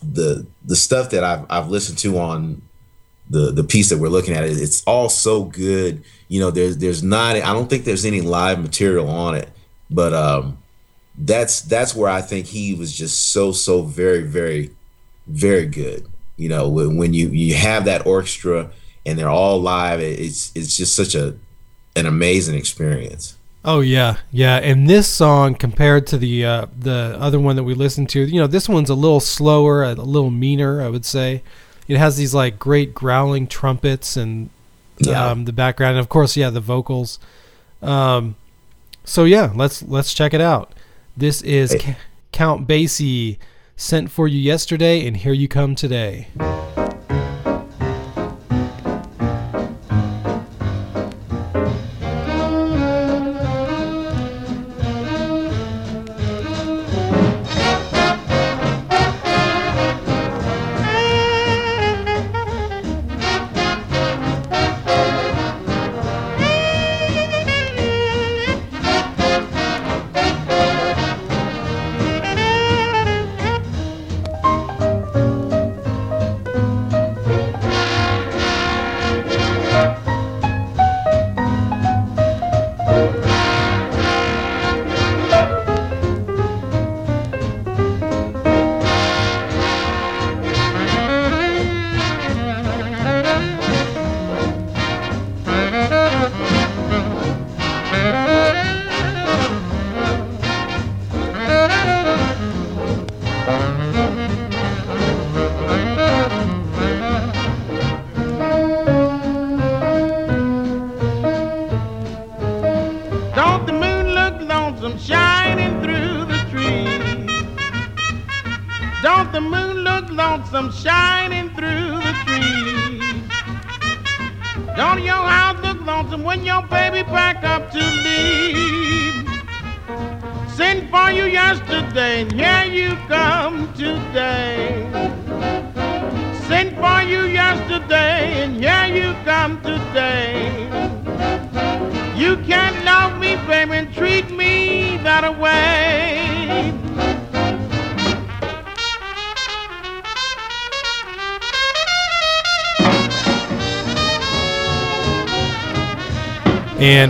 the the stuff that I've I've listened to on the the piece that we're looking at it's all so good. You know there's there's not i don't think there's any live material on it but um that's that's where i think he was just so so very very very good you know when, when you you have that orchestra and they're all live it's it's just such a an amazing experience Oh yeah, yeah. And this song compared to the uh, the other one that we listened to, you know, this one's a little slower, a little meaner, I would say it has these like great growling trumpets and yeah. um, the background, and of course, yeah, the vocals. Um, so yeah, let's let's check it out. This is hey. Count Basie sent for you yesterday, and here you come today.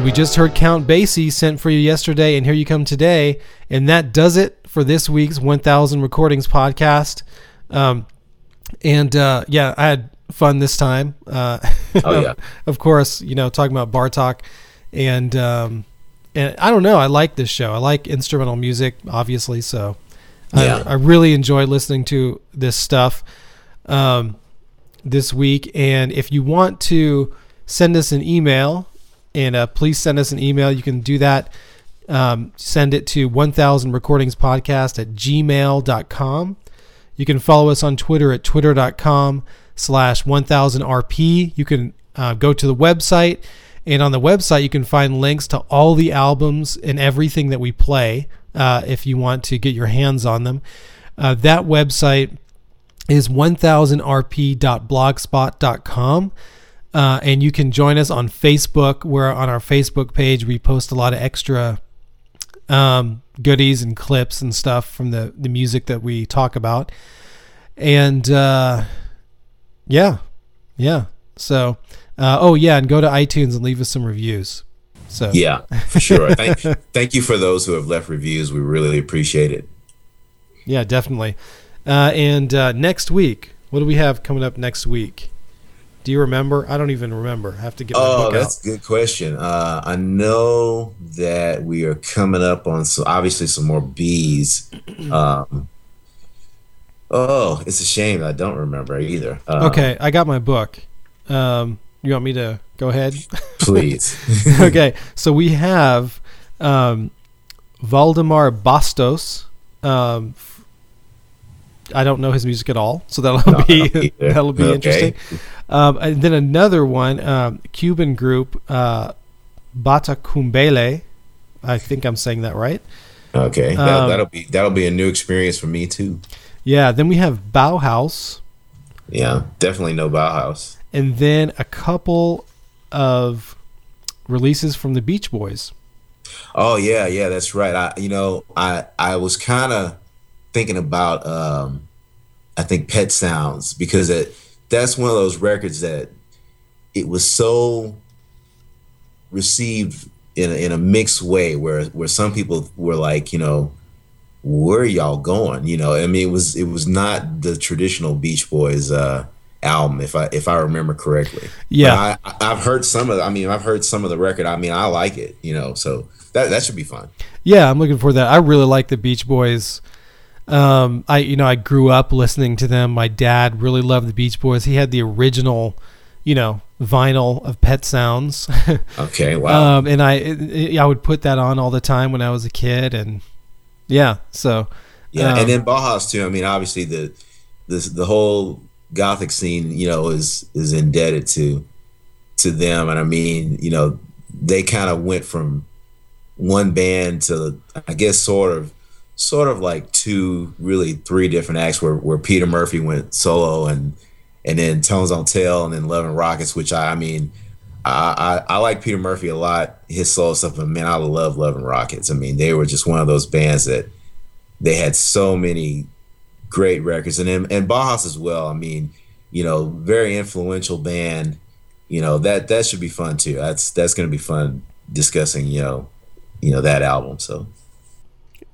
And we just heard Count Basie sent for you yesterday, and here you come today. And that does it for this week's 1000 Recordings podcast. Um, and uh, yeah, I had fun this time. Uh, oh, yeah. of course, you know, talking about Bartok. And, um, and I don't know, I like this show. I like instrumental music, obviously. So yeah. I, I really enjoy listening to this stuff um, this week. And if you want to send us an email, and uh, please send us an email. You can do that. Um, send it to 1000 recordings podcast at gmail.com. You can follow us on Twitter at twitter.com slash 1000rp. You can uh, go to the website, and on the website, you can find links to all the albums and everything that we play uh, if you want to get your hands on them. Uh, that website is 1000rp.blogspot.com. Uh, and you can join us on Facebook, We're on our Facebook page we post a lot of extra um, goodies and clips and stuff from the, the music that we talk about. And uh, yeah, yeah. So, uh, oh yeah, and go to iTunes and leave us some reviews. So yeah, for sure. thank thank you for those who have left reviews. We really appreciate it. Yeah, definitely. Uh, and uh, next week, what do we have coming up next week? Do you remember? I don't even remember. I have to get oh, book that's out. a good question. Uh, I know that we are coming up on so obviously some more bees. Um, oh, it's a shame I don't remember either. Uh, okay, I got my book. Um, you want me to go ahead? Please. okay, so we have um, Waldemar Bastos. Um, I don't know his music at all, so that'll No, be I don't either. that'll be Okay. interesting. Um, and then another one, um, Cuban group, uh, Batacumbele. I think I'm saying that right. Okay, that, Um, that'll be that'll be a new experience for me too. Yeah. Then we have Bauhaus, Yeah, definitely no Bauhaus. and then a couple of releases from the Beach Boys. Oh yeah, yeah, that's right. I you know I I was kind of thinking about um I think Pet Sounds because it that's one of those records that it was so received in a, in a mixed way where where some people were like you know where are y'all going you know I mean it was it was not the traditional Beach Boys uh album if I if I remember correctly Yeah. But I, I've heard some of the, I mean I've heard some of the record I mean I like it you know so that that should be fun Yeah, I'm looking for that. I really like the Beach Boys. Um, I you know I grew up listening to them. My dad really loved the Beach Boys. He had the original, you know, vinyl of Pet Sounds, okay wow um, and I it, I would put that on all the time when I was a kid, and yeah, so Yeah, Um, and then Bauhaus too. I mean, obviously the this the whole gothic scene, you know, is is indebted to to them, and I mean, you know, they kind of went from one band to I guess sort of sort of like two, really three different acts where where Peter Murphy went solo and and then Tones on Tail and then Love and Rockets, which I, I mean. I, I, I like Peter Murphy a lot, his solo stuff, but man, I love Love and Rockets. I mean, they were just one of those bands that they had so many great records and and Bauhaus as well. I mean, you know, very influential band. You know, that that should be fun too. That's that's gonna be fun discussing, you know, you know, that album. So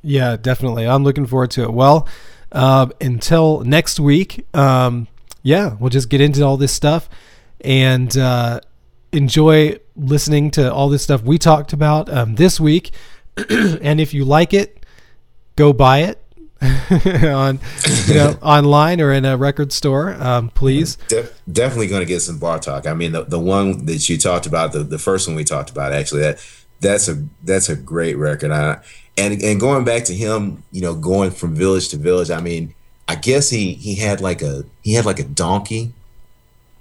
Yeah, definitely. I'm looking forward to it. Well, uh, until next week, um, yeah, we'll just get into all this stuff and uh, enjoy listening to all this stuff we talked about um, this week. and if you like it, go buy it on you know online or in a record store, um, please. def- definitely gonna get some Bartok. I mean the, the one that you talked about, the, the first one we talked about actually, that that's a that's a great record. I, and and going back to him, you know, going from village to village, I mean, I guess he he had like a he had like a donkey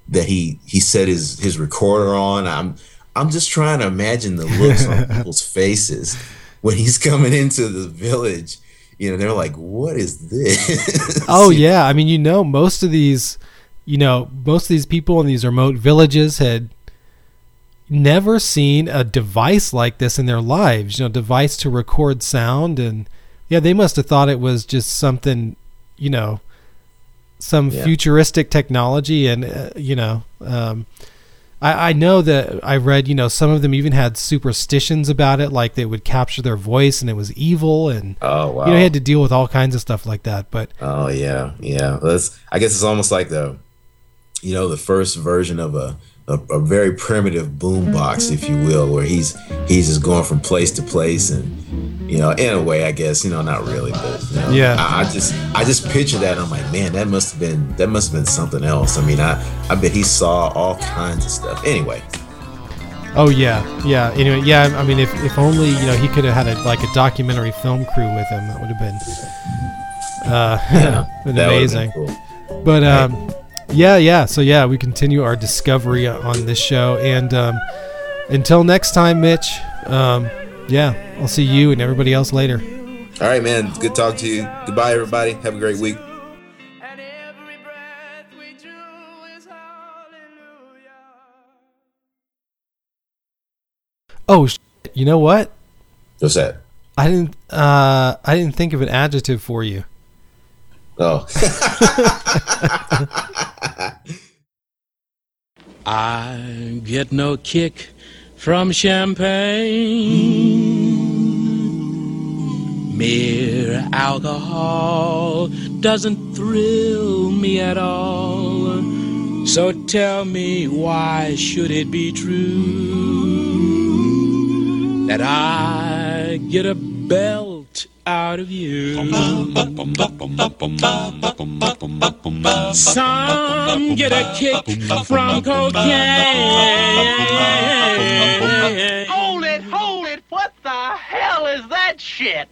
that he he set his his recorder on. I'm I'm just trying to imagine the looks on people's faces when he's coming into the village. You know, they're like, "What is this?" Oh yeah, I mean, you know, most of these, you know, most of these people in these remote villages had never seen a device like this in their lives. You know, device to record sound, and yeah, they must have thought it was just something, you know, some Yeah. futuristic technology, and uh, you know, um, I, I know that I read, you know, some of them even had superstitions about it, like they would capture their voice and it was evil, and Oh wow! you know, had to deal with all kinds of stuff like that. But Oh yeah, yeah. That's I guess it's almost like the, you know, the first version of a a, a very primitive boom box, if you will, where he's he's just going from place to place, and you know, in a way, I guess you know, not really, but you know, Yeah. I, I just I just picture that. I'm like, man, that must have been that must have been something else. I mean, I I bet he saw all kinds of stuff. Anyway, Oh yeah, yeah. Anyway, yeah. I mean, if, if only you know he could have had a like a documentary film crew with him, that would have been uh, been that would've amazing. cool. But um, yeah, yeah. So yeah, we continue our discovery on this show, and um, until next time, Mitch. Um, yeah, I'll see you and everybody else later. All right, man. Good talk to you. Goodbye, everybody. Have a great week. and every breath we drew is hallelujah. Oh, sh- you know what? What's that? I didn't. Uh, I didn't think of an adjective for you. Oh. I get no kick from champagne. Mere alcohol doesn't thrill me at all. So tell me, why should it be true that I get a belt out of you? Some get a kick from cocaine. Hold it, hold it! What the hell is that shit?